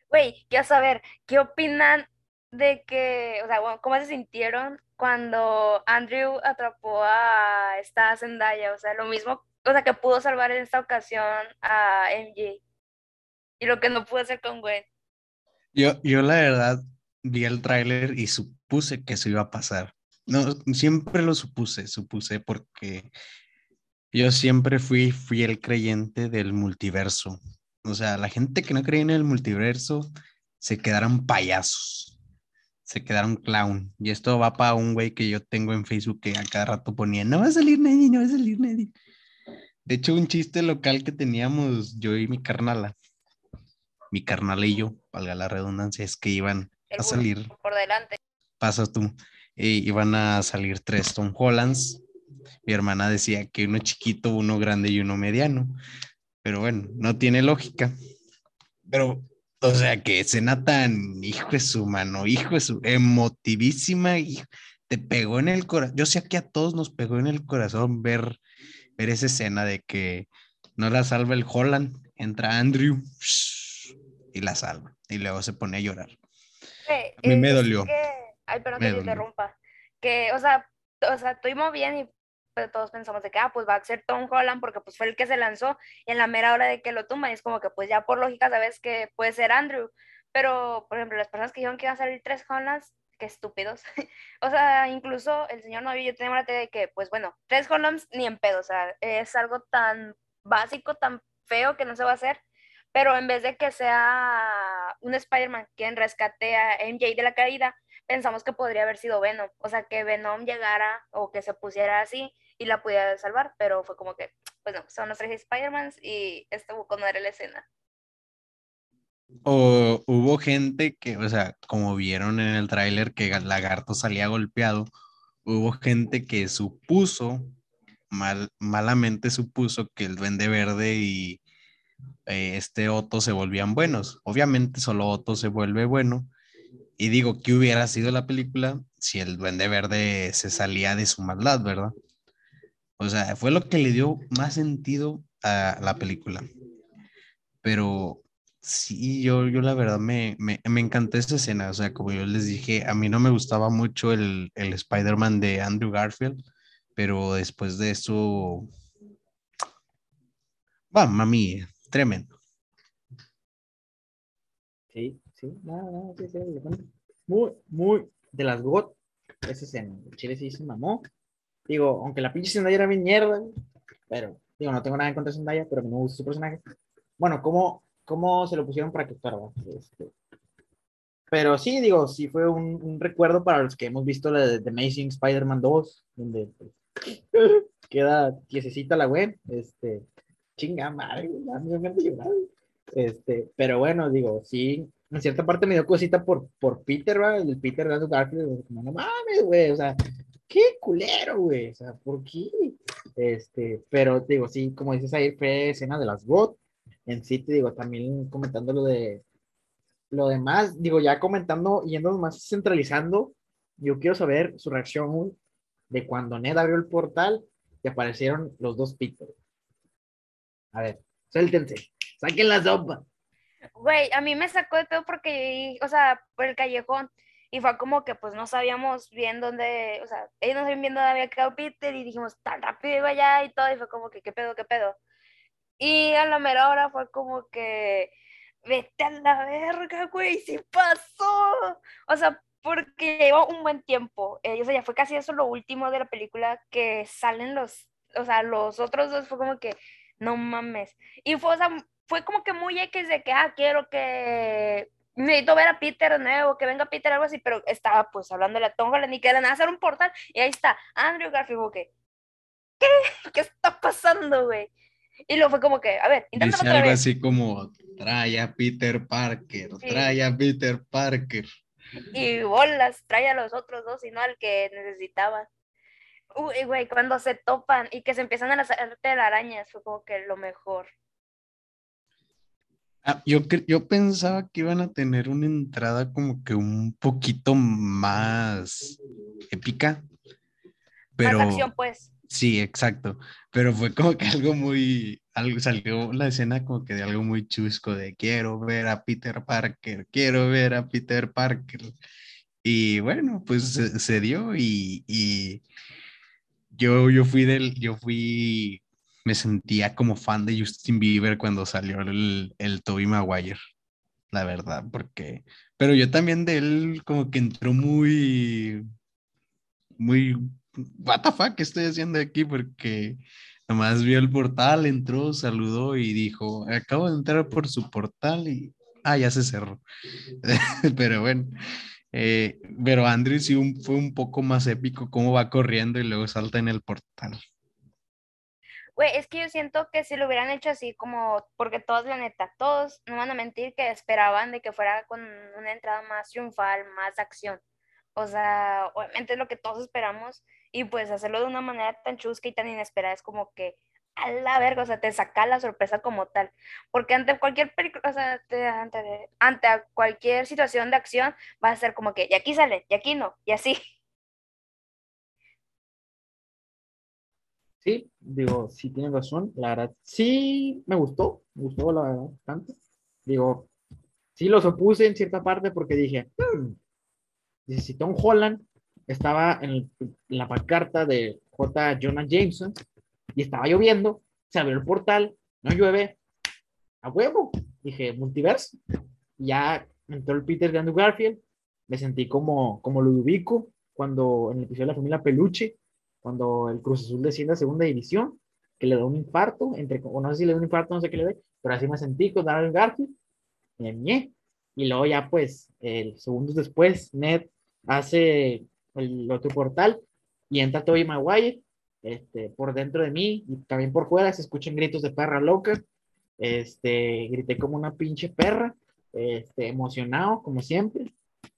Güey, quiero saber, ¿qué opinan de que, o sea, cómo se sintieron cuando Andrew atrapó a esta Zendaya? O sea, lo mismo, o sea, que pudo salvar en esta ocasión a MJ. Y lo que no pudo hacer con Gwen. Yo, yo la verdad vi el tráiler y supuse que eso iba a pasar. No, siempre lo supuse, supuse porque yo siempre fui fiel creyente del multiverso. O sea, la gente que no creía en el multiverso se quedaron payasos, se quedaron clown. Y esto va para un güey que yo tengo en Facebook que a cada rato ponía, no va a salir nadie, no va a salir nadie. De hecho, un chiste local que teníamos yo y mi carnala, mi carnal y yo, valga la redundancia, es que iban a salir. Por delante. Pasas tú iban a salir tres Tom Hollands. Mi hermana decía que uno chiquito, uno grande y uno mediano. Pero bueno, no tiene lógica. Pero, o sea, que escena tan, hijo de su mano, hijo de su, emotivísima, y te pegó en el corazón. Yo sé que a todos nos pegó en el corazón ver, ver esa escena de que no la salva el Holland, entra Andrew y la salva. Y luego se pone a llorar. a mí me dolió. Ay, pero no te interrumpa. Que, o sea, o sea, estuvimos bien y todos pensamos de que, ah, pues va a ser Tom Holland porque pues fue el que se lanzó y en la mera hora de que lo tumban es como que pues ya por lógica sabes que puede ser Andrew. Pero, por ejemplo, las personas que dijeron que iban a salir tres Hollands, qué estúpidos. o sea, incluso el señor Novi, yo tenía la teoría de que, pues bueno, tres Hollands ni en pedo, o sea, es algo tan básico, tan feo que no se va a hacer pero en vez de que sea un Spider-Man quien rescate a MJ de la caída, pensamos que podría haber sido Venom, o sea, que Venom llegara o que se pusiera así y la pudiera salvar, pero fue como que, pues no, son los tres Spider-Mans y este buco no la escena. O hubo gente que, o sea, como vieron en el tráiler que lagarto salía golpeado, hubo gente que supuso, mal, malamente supuso que el duende verde y eh, este Otto se volvían buenos. Obviamente solo Otto se vuelve bueno. Y digo, ¿qué hubiera sido la película si el duende verde se salía de su maldad, verdad? O sea, fue lo que le dio más sentido a la película. Pero sí, yo, yo la verdad me, me, me encantó esa escena. O sea, como yo les dije, a mí no me gustaba mucho el, el Spider-Man de Andrew Garfield, pero después de eso, va, mami, tremendo. Sí, sí, nada, nada, sí, sí, muy, muy de las GOT, esa escena. Chile sí se mamó. Digo, aunque la pinche Zendaya era mi mierda, pero, digo, no tengo nada en contra de Zendaya, pero me gusta su personaje. Bueno, ¿cómo, cómo se lo pusieron para que actuara? Este, pero sí, digo, sí fue un, un, recuerdo para los que hemos visto la de The Amazing Spider-Man 2, donde pues, queda quiesecita la web, este, chinga madre. Este, pero bueno, digo, sí, en cierta parte me dio cosita por, por Peter, ¿va? El Peter Garfield, como, no mames, güey, o sea, qué culero, güey, o sea, ¿por qué? Este, pero digo, sí, como dices ahí, fue escena de las GOT, en sí, te digo, también comentando lo de, lo demás, digo, ya comentando, yendo más centralizando, yo quiero saber su reacción de cuando Ned abrió el portal y aparecieron los dos Peter. A ver, suéltense, saquen la sopa. Güey, a mí me sacó de todo porque, o sea, por el callejón. Y fue como que pues no sabíamos bien dónde, o sea, ellos no sabían bien dónde había quedado Peter y dijimos, tan rápido iba allá y todo. Y fue como que, ¿qué pedo, qué pedo? Y a la mera hora fue como que, vete a la verga, güey, sí pasó. O sea, porque llevó un buen tiempo. Eh, o sea, ya fue casi eso lo último de la película que salen los, o sea, los otros dos fue como que, no mames. Y fue, o sea, fue como que muy X de que, ah, quiero que necesito ver a Peter nuevo, que venga Peter, algo así, pero estaba pues hablando de la tonga, ni que era nada, hacer un portal, y ahí está, Andrew Garfield, que, ¿qué? ¿Qué está pasando, güey? Y luego fue como que, a ver, Dice algo así como, trae a Peter Parker, trae a Peter Parker. Y bolas, trae a los otros dos y no al que necesitaba. Uy, güey, cuando se topan y que se empiezan a hacer telarañas, fue como que lo mejor. Ah, yo, yo pensaba que iban a tener una entrada como que un poquito más épica, pero Más acción, pues. sí, exacto, pero fue como que algo muy, algo salió la escena como que de algo muy chusco de quiero ver a Peter Parker, quiero ver a Peter Parker. Y bueno, pues se, se dio y, y yo, yo fui del, yo fui, me sentía como fan de Justin Bieber cuando salió el, el Tobey Maguire, la verdad, porque, pero yo también de él como que entró muy, muy, what the fuck, ¿qué estoy haciendo aquí? Porque nomás vio el portal, entró, saludó y dijo, acabo de entrar por su portal y, ah, ya se cerró. Pero bueno, eh, pero Andrew sí fue un poco más épico cómo va corriendo y luego salta en el portal. Güey, es que yo siento que si lo hubieran hecho así, como, porque todos, la neta, todos, no van a mentir, que esperaban de que fuera con una entrada más triunfal, más acción. O sea, obviamente es lo que todos esperamos, y pues hacerlo de una manera tan chusca y tan inesperada es como que, a la verga, o sea, te saca la sorpresa como tal. Porque ante cualquier película, o sea, te- ante, ante cualquier situación de acción, va a ser como que, y aquí sale, y aquí no, y así. Sí, digo, sí tienes razón, la verdad, sí me gustó, me gustó la verdad bastante. Digo, sí los opuse en cierta parte porque dije, hmm, si Tom Holland estaba en, la pancarta de J. Jonah Jameson y estaba lloviendo, se abrió el portal, no llueve, a huevo, dije, multiverso. Ya entró el Peter de Andrew Garfield, me sentí como, como Ludovico cuando en el episodio de la familia Peluche, cuando el Cruz Azul desciende a segunda división, que le da un infarto, entre, o no sé si le da un infarto, no sé qué le dé, pero así me sentí con Andrew Garfield, ñe. y luego ya pues, el, segundos después, Ned hace el otro portal y entra Tobey Maguire, este, por dentro de mí y también por fuera se escuchan gritos de perra loca, este, grité como una pinche perra, este, emocionado, como siempre,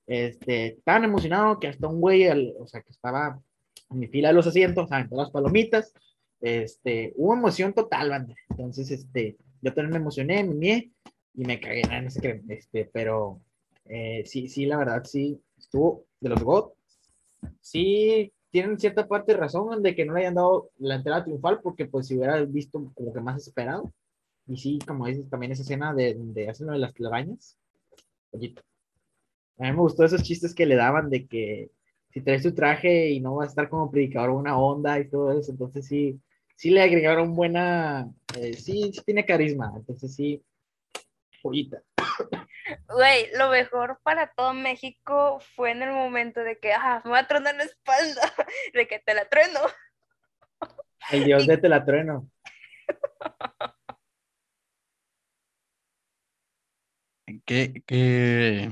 este, tan emocionado que hasta un güey, al- o sea, que estaba en mi fila de los asientos, aventó las palomitas, este, hubo emoción total, banda, entonces, este, yo también me emocioné, me mié, y me cagué, no sé qué, este, pero, eh, sí, sí, la verdad, sí, estuvo de los GOT, sí, tienen cierta parte de razón de que no le hayan dado la entrada triunfal, porque pues si hubiera visto como que más esperado, y sí, como dices, también esa escena de, de hacen lo de las telarañas. Oye, a mí me gustó esos chistes que le daban de que si traes tu traje y no vas a estar como predicador una onda y todo eso, entonces sí, sí le agregaron buena, eh, sí, sí tiene carisma, entonces sí, joyita. Güey, lo mejor para todo México fue en el momento de que, ah, me va a tronar la espalda, de que te la trueno. El dios de Telatrueno. Que, que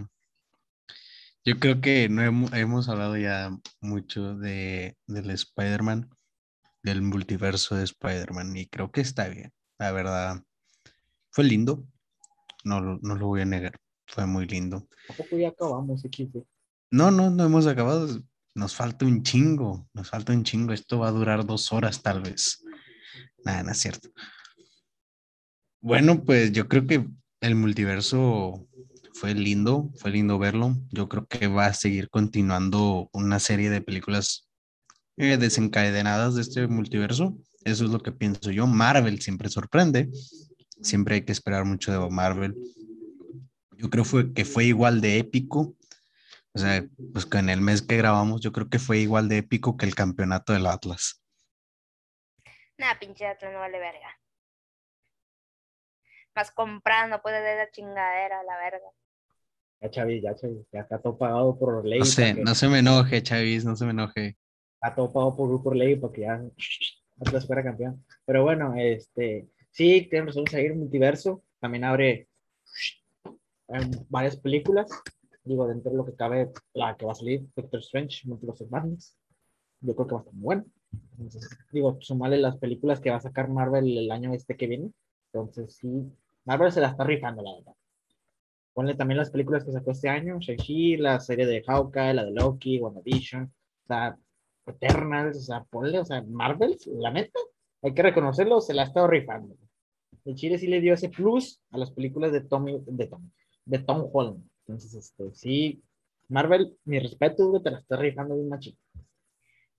yo creo que no hemos, hemos hablado ya mucho de, del Spider-Man, del multiverso de Spider-Man, y creo que está bien, la verdad. Fue lindo, no, lo- no lo voy a negar, fue muy lindo. ¿A poco ya acabamos? No, no, no hemos acabado. Nos falta un chingo, nos falta un chingo. Esto va a durar dos horas tal vez. Nada, no es cierto. Bueno, pues yo creo que el multiverso fue lindo, fue lindo verlo. Yo creo que va a seguir continuando una serie de películas eh, desencadenadas de este multiverso. Eso es lo que pienso yo. Marvel siempre sorprende. Siempre hay que esperar mucho de Marvel. Yo creo que fue igual de épico. O sea, pues que en el mes que grabamos, yo creo que fue igual de épico que el campeonato del Atlas. Nah, pinche Atlas no vale verga. Más comprando, puede de la chingadera, la verga. Ya, Chavis, ya, Chavis, ya está todo pagado por ley. No sé, que- no se me enoje, Chavis, no se me enoje. Está todo pagado por, por ley para que ya Atlas fuera campeón. Pero bueno, este, sí, tienen razón, seguir multiverso. También abre em, varias películas. Digo, dentro de lo que cabe, la que va a salir, Doctor Strange, Multiverse of Madness. Yo creo que va a estar muy bueno. Entonces, digo, sumarle las películas que va a sacar Marvel el año este que viene. Entonces, sí, Marvel se la está rifando, la verdad. Ponle también las películas que sacó este año, Shang-Chi, la serie de Hawkeye, la de Loki, WandaVision. O sea, Eternals, o sea, ponle, o sea, Marvel, la neta, hay que reconocerlo, se la ha estado rifando. El Chile sí le dio ese plus a las películas de Tom, de Tom, de Tom Holland. Entonces, este, sí, Marvel, mi respeto, te la está rifando bien machito.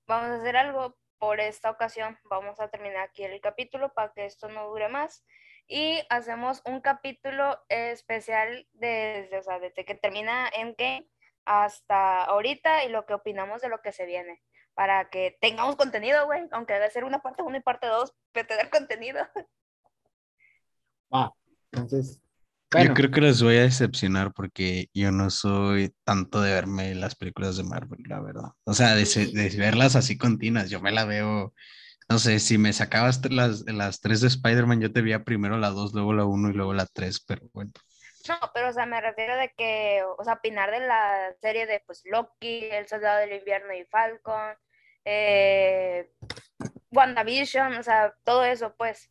Vamos a hacer algo por esta ocasión. Vamos a terminar aquí el capítulo para que esto no dure más. Y hacemos un capítulo especial desde, o sea, desde que termina Endgame hasta ahorita y lo que opinamos de lo que se viene. Para que tengamos contenido, güey. Aunque debe ser una parte 1 y parte 2, pero tener contenido. Ah, entonces. Yo creo que les voy a decepcionar porque yo no soy tanto de verme las películas de Marvel, la verdad. O sea, de, de verlas así continuas. Yo me la veo no sé, si me sacabas las, las tres de Spider-Man, yo te veía primero la dos, luego la uno y luego la tres, pero bueno. No, pero o sea, me refiero de que, o sea, opinar de la serie de pues Loki, El Soldado del Invierno y Falcon, eh, WandaVision, o sea, todo eso, pues.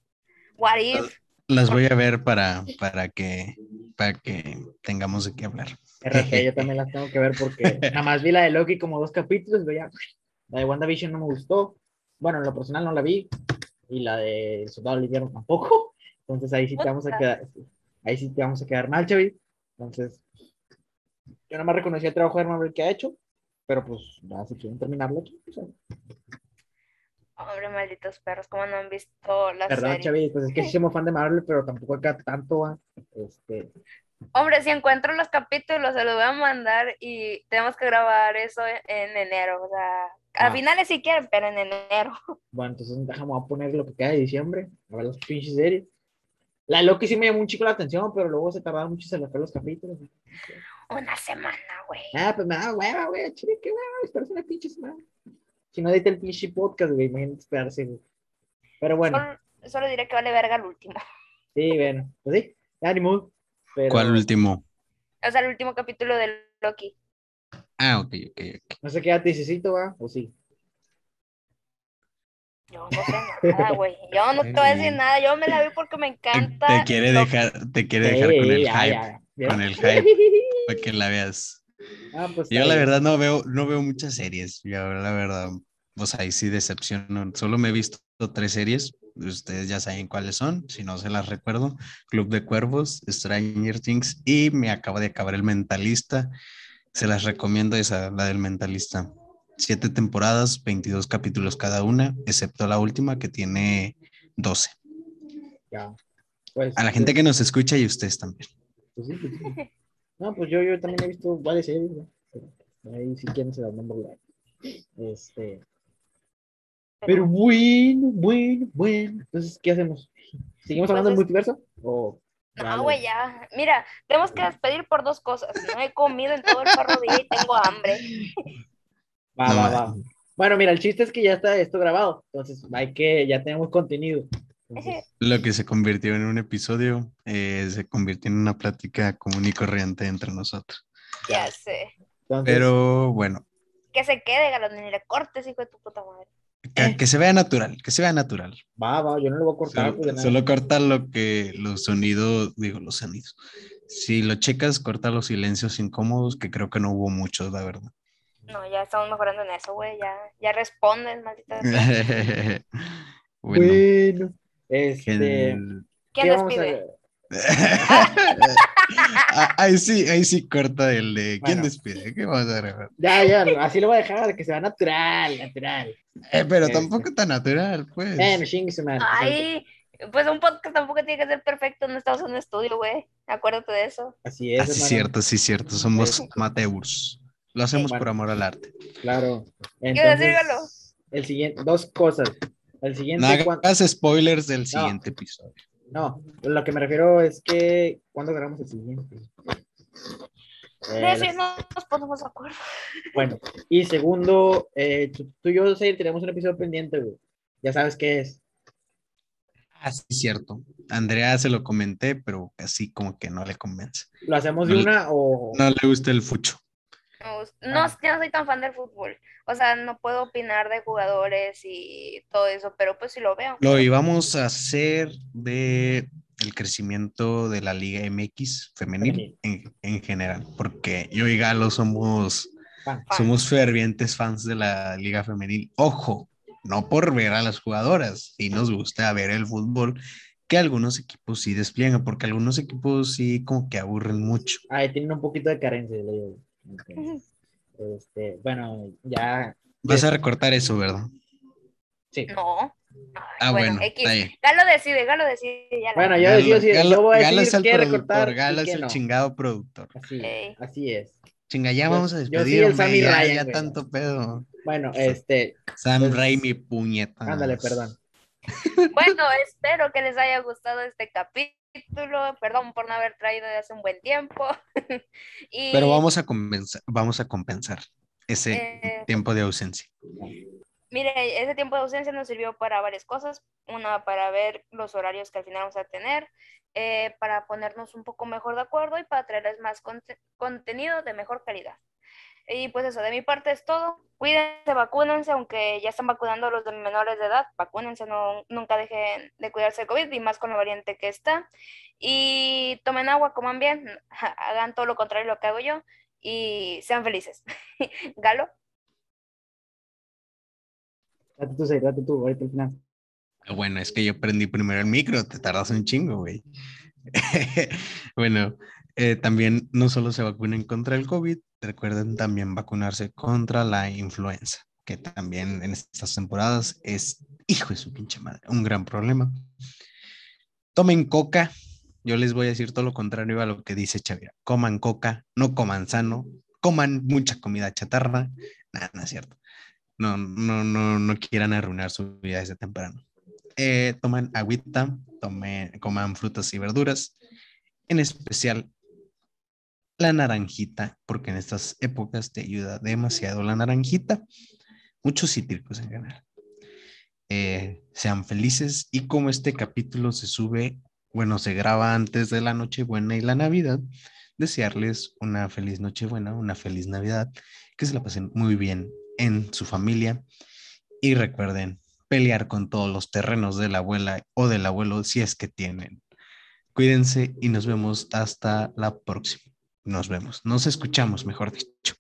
What if. Las voy a ver para, para que para que tengamos de qué hablar. RP, yo también las tengo que ver porque nada más vi la de Loki como dos capítulos, veía, la de WandaVision no me gustó, bueno, en lo personal no la vi y la de Soldado del Invierno tampoco. Entonces ahí sí te vamos a quedar, ahí sí te vamos a quedar mal, Chavi. Entonces, yo no me reconocí el trabajo de Marvel que ha hecho, pero pues ya si quieren terminarlo pues, Hombre, malditos perros, ¿cómo no han visto la Perdón, Chavi, pues es que sí somos fan de Marvel, pero tampoco acá tanto, este... Hombre, si encuentro los capítulos, se los voy a mandar y tenemos que grabar eso en enero, o sea, a ah. finales si quieren, pero en enero. Bueno, entonces dejamos a poner lo que queda de diciembre, a ver los pinches series. La Loki sí me llamó un chico la atención, pero luego se tardaron mucho en sacar los capítulos. Una semana, güey. Ah, pues nada, hueva, güey, chile, qué hueva, esperarse una pinche semana. Si no edita el pinche podcast, güey, imagínate esperarse, güey. Pero bueno. Solo, diré que vale verga el último. Sí, bueno, pues sí, ánimo. Pero... ¿Cuál último? O sea, el último capítulo de Loki. Ah, ok, ok, ok. No sé qué necesito, ¿va? ¿O sí? Yo no sé nada, güey. Yo no te voy a decir nada. Yo me la vi porque me encanta. Te, quiere dejar, te quiere dejar con el hype. Con el hype. para que la veas. Ah, pues yo la verdad no veo, no veo muchas series. Yo la verdad, pues ahí sí decepciono. Solo me he visto tres series. Ustedes ya saben cuáles son, si no se las recuerdo. Club de Cuervos, Stranger Things y me acaba de acabar El Mentalista. Se las recomiendo esa, la del mentalista. Siete temporadas, 22 capítulos cada una, excepto la última que tiene 12. Ya. Pues, a la gente pues que nos escucha y ustedes también. Pues sí, pues sí. No, pues yo, yo también he visto varias series, Ahí si quieren se las mando Este. Pero bueno, bueno, bueno. Entonces, ¿qué hacemos? ¿Seguimos hablando del multiverso? ¿O no, güey, ya. Mira, tenemos que despedir por dos cosas. No he comido en todo el perro día y tengo hambre. Va, va, va. Bueno, mira, el chiste es que ya está esto grabado. Entonces, hay que, ya tenemos contenido. Lo que se convirtió en un episodio eh, se convirtió en una plática común y corriente entre nosotros. Ya sé. Pero bueno. Que se quede, galón, ni le cortes, hijo de tu puta madre. Eh. Que, se vea natural, que se vea natural. Va, va, yo no lo voy a cortar. Solo, pues, solo corta lo que, los sonidos, digo, los sonidos. Si lo checas, corta los silencios incómodos, que creo que no hubo muchos, la verdad. No, ya estamos mejorando en eso, güey, ya, ya responden, maldita bueno, bueno, este... ¿Quién despide? Ah, ahí sí, ahí sí corta el de ¿quién despide? ¿Qué vamos a grabar? Ya, ya, así lo voy a dejar, que sea natural, natural. Eh, pero este. tampoco tan natural, pues. Eh, Ay, pues un podcast tampoco tiene que ser perfecto, no estamos en un estudio, güey. Acuérdate de eso. Así es. Así es cierto, sí, cierto. Somos amateurs. Lo hacemos por amor al arte. Claro. Entonces, el siguiente, dos cosas. El siguiente. No hagas spoilers del siguiente episodio. No, lo que me refiero es que ¿cuándo grabamos el siguiente? Eh, sí, no nos ponemos de acuerdo. Bueno, y segundo, eh, tú, y yo sí, tenemos un episodio pendiente, güey. Ya sabes qué es. Ah, sí, cierto. Andrea se lo comenté, pero así como que no le convence. ¿Lo hacemos de una o...? No le gusta el fucho. No, ah. yo no soy tan fan del fútbol. O sea, no puedo opinar de jugadores y todo eso, pero pues sí lo veo. Lo íbamos a hacer de el crecimiento de la Liga MX femenil en, general, porque yo y Galo somos Fan. Somos fervientes fans de la Liga Femenil. Ojo, no por ver a las jugadoras, y nos gusta ver el fútbol que algunos equipos sí despliegan, porque algunos equipos sí como que aburren mucho. Ay, tienen un poquito de carencia, le digo. Entonces, este, bueno, ya. Vas a recortar eso, ¿verdad? Sí. No. Ah, bueno, bien. Galo decide, Galo decide. Ya Bueno, yo decido si Galo- yo voy a Galo es decir el qué productor, Galo es el no. chingado productor. Así, así es. Chinga, ya Yo- vamos a yo sí, despedir, el hombre, Sammy ya, Ryan, ya güey. tanto pedo. Bueno, este, Sam Pues- Raimi, puñeta. ándale, perdón. Bueno, espero que les haya gustado este capítulo. Perdón por no haber traído de hace un buen tiempo. y, Pero vamos a compensar, vamos a compensar ese Eh. tiempo de ausencia. Mire, ese tiempo de ausencia nos sirvió para varias cosas. Una, para ver los horarios que al final vamos a tener, eh, para ponernos un poco mejor de acuerdo y para traerles más conte- contenido de mejor calidad. Y pues eso, de mi parte es todo. Cuídense, vacúnense, aunque ya están vacunando a los de menores de edad. Vacúnense, no, nunca dejen de cuidarse de COVID y más con la variante que está. Y tomen agua, coman bien, hagan todo lo contrario a lo que hago yo y sean felices. Galo. Date tú, date tú, ahorita al final. Bueno, es que yo prendí primero el micro, te tardas un chingo, güey. bueno, eh, también no solo se vacunen contra el COVID, recuerden también vacunarse contra la influenza, que también en estas temporadas es, hijo de su pinche madre, un gran problema. Tomen coca, yo les voy a decir todo lo contrario a lo que dice Chavira. Coman coca, no coman sano, coman mucha comida chatarra. Nada, no es cierto. No, no, no, no quieran arruinar su vida desde temprano eh, toman agüita, tomen, coman frutas y verduras, en especial la naranjita, porque en estas épocas te ayuda demasiado la naranjita, muchos cítricos en general. Eh, sean felices y como este capítulo se sube, bueno, se graba antes de la Nochebuena y la Navidad, desearles una feliz Nochebuena, una feliz Navidad, que se la pasen muy bien en su familia y recuerden pelear con todos los terrenos de la abuela o del abuelo si es que tienen. Cuídense y nos vemos hasta la próxima. Nos vemos, nos escuchamos, mejor dicho.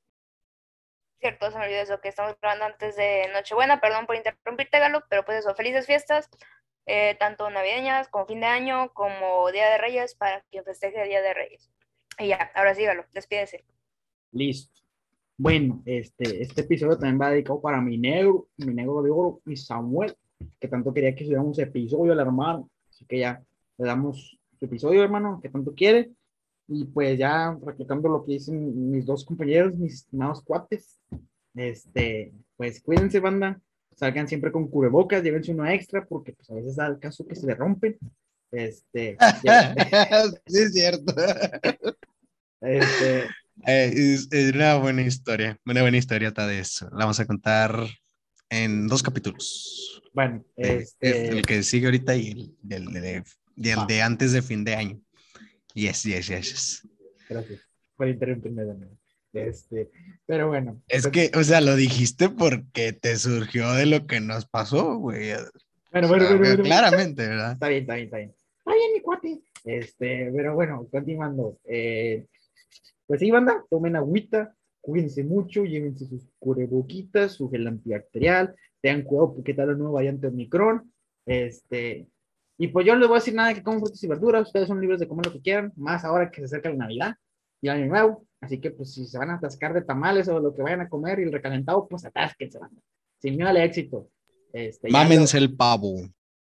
Cierto, se me olvidó eso que estamos grabando antes de Nochebuena, perdón por interrumpirte, Galo, pero pues eso, felices fiestas, eh, tanto navideñas como fin de año, como Día de Reyes, para quien festeje el Día de Reyes. Y ya, ahora sí, Galo, despídese. Listo. Bueno, este, este episodio también va dedicado para mi negro, mi negro de oro y Samuel, que tanto quería que subiéramos episodio al hermano. Así que ya le damos su episodio, hermano, que tanto quiere. Y pues ya recalcando lo que dicen mis dos compañeros, mis estimados cuates, este, pues cuídense, banda, salgan siempre con cubrebocas, llévense uno extra, porque pues a veces da el caso que se le rompen. Este, sí, es cierto. este, Eh, es, es una buena historia, una buena historieta de eso. La vamos a contar en dos capítulos. bueno, Eh, este, El que sigue ahorita y el, de, el Va. de antes de fin de año. Yes, yes, yes, yes. Gracias por interrumpirme de nuevo. Este, pero bueno. Es pues, que, o sea, lo dijiste porque te surgió de lo que nos pasó, güey. Bueno, O bueno, sea, bueno. Claramente, ¿verdad? Está bien, está bien, está bien. Está bien, mi cuate. Este, pero bueno, continuando. Eh, pues sí, banda, tomen agüita, cuídense mucho, llévense sus cubrebocas, su gel antibacterial, tengan cuidado porque tal la nueva variante Omicron. Este, y pues yo no les voy a decir nada que coman frutas y verduras, ustedes son libres de comer lo que quieran, más ahora que se acerca la Navidad y el Año Nuevo. Así que, pues, si se van a atascar de tamales o lo que vayan a comer y el recalentado, pues atásquense, banda. Sin miedo al éxito. Este, lo- Mámense el pavo.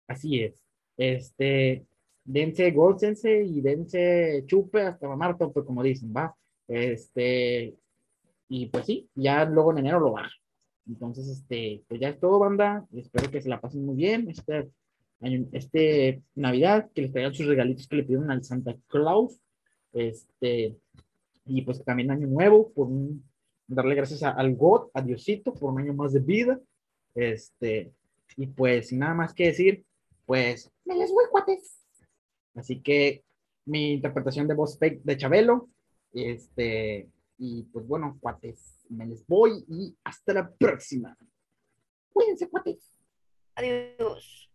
Así es. Este, dense, gócense y dense chupe hasta mamar tope, como dicen, ¿va? Este, y pues sí, ya luego en enero lo baja. Entonces, este, pues ya es todo, banda. Espero que se la pasen muy bien. Este este Navidad, que les traigan sus regalitos que le pidieron al Santa Claus. Este, y pues también año nuevo, por un- darle gracias a- al God, a Diosito, por un año más de vida. Este, y pues sin nada más que decir, pues me les voy, cuates. Así que mi interpretación de voz fake de Chabelo, este, y pues bueno, cuates, me les voy y hasta la próxima. Cuídense, cuates. Adiós.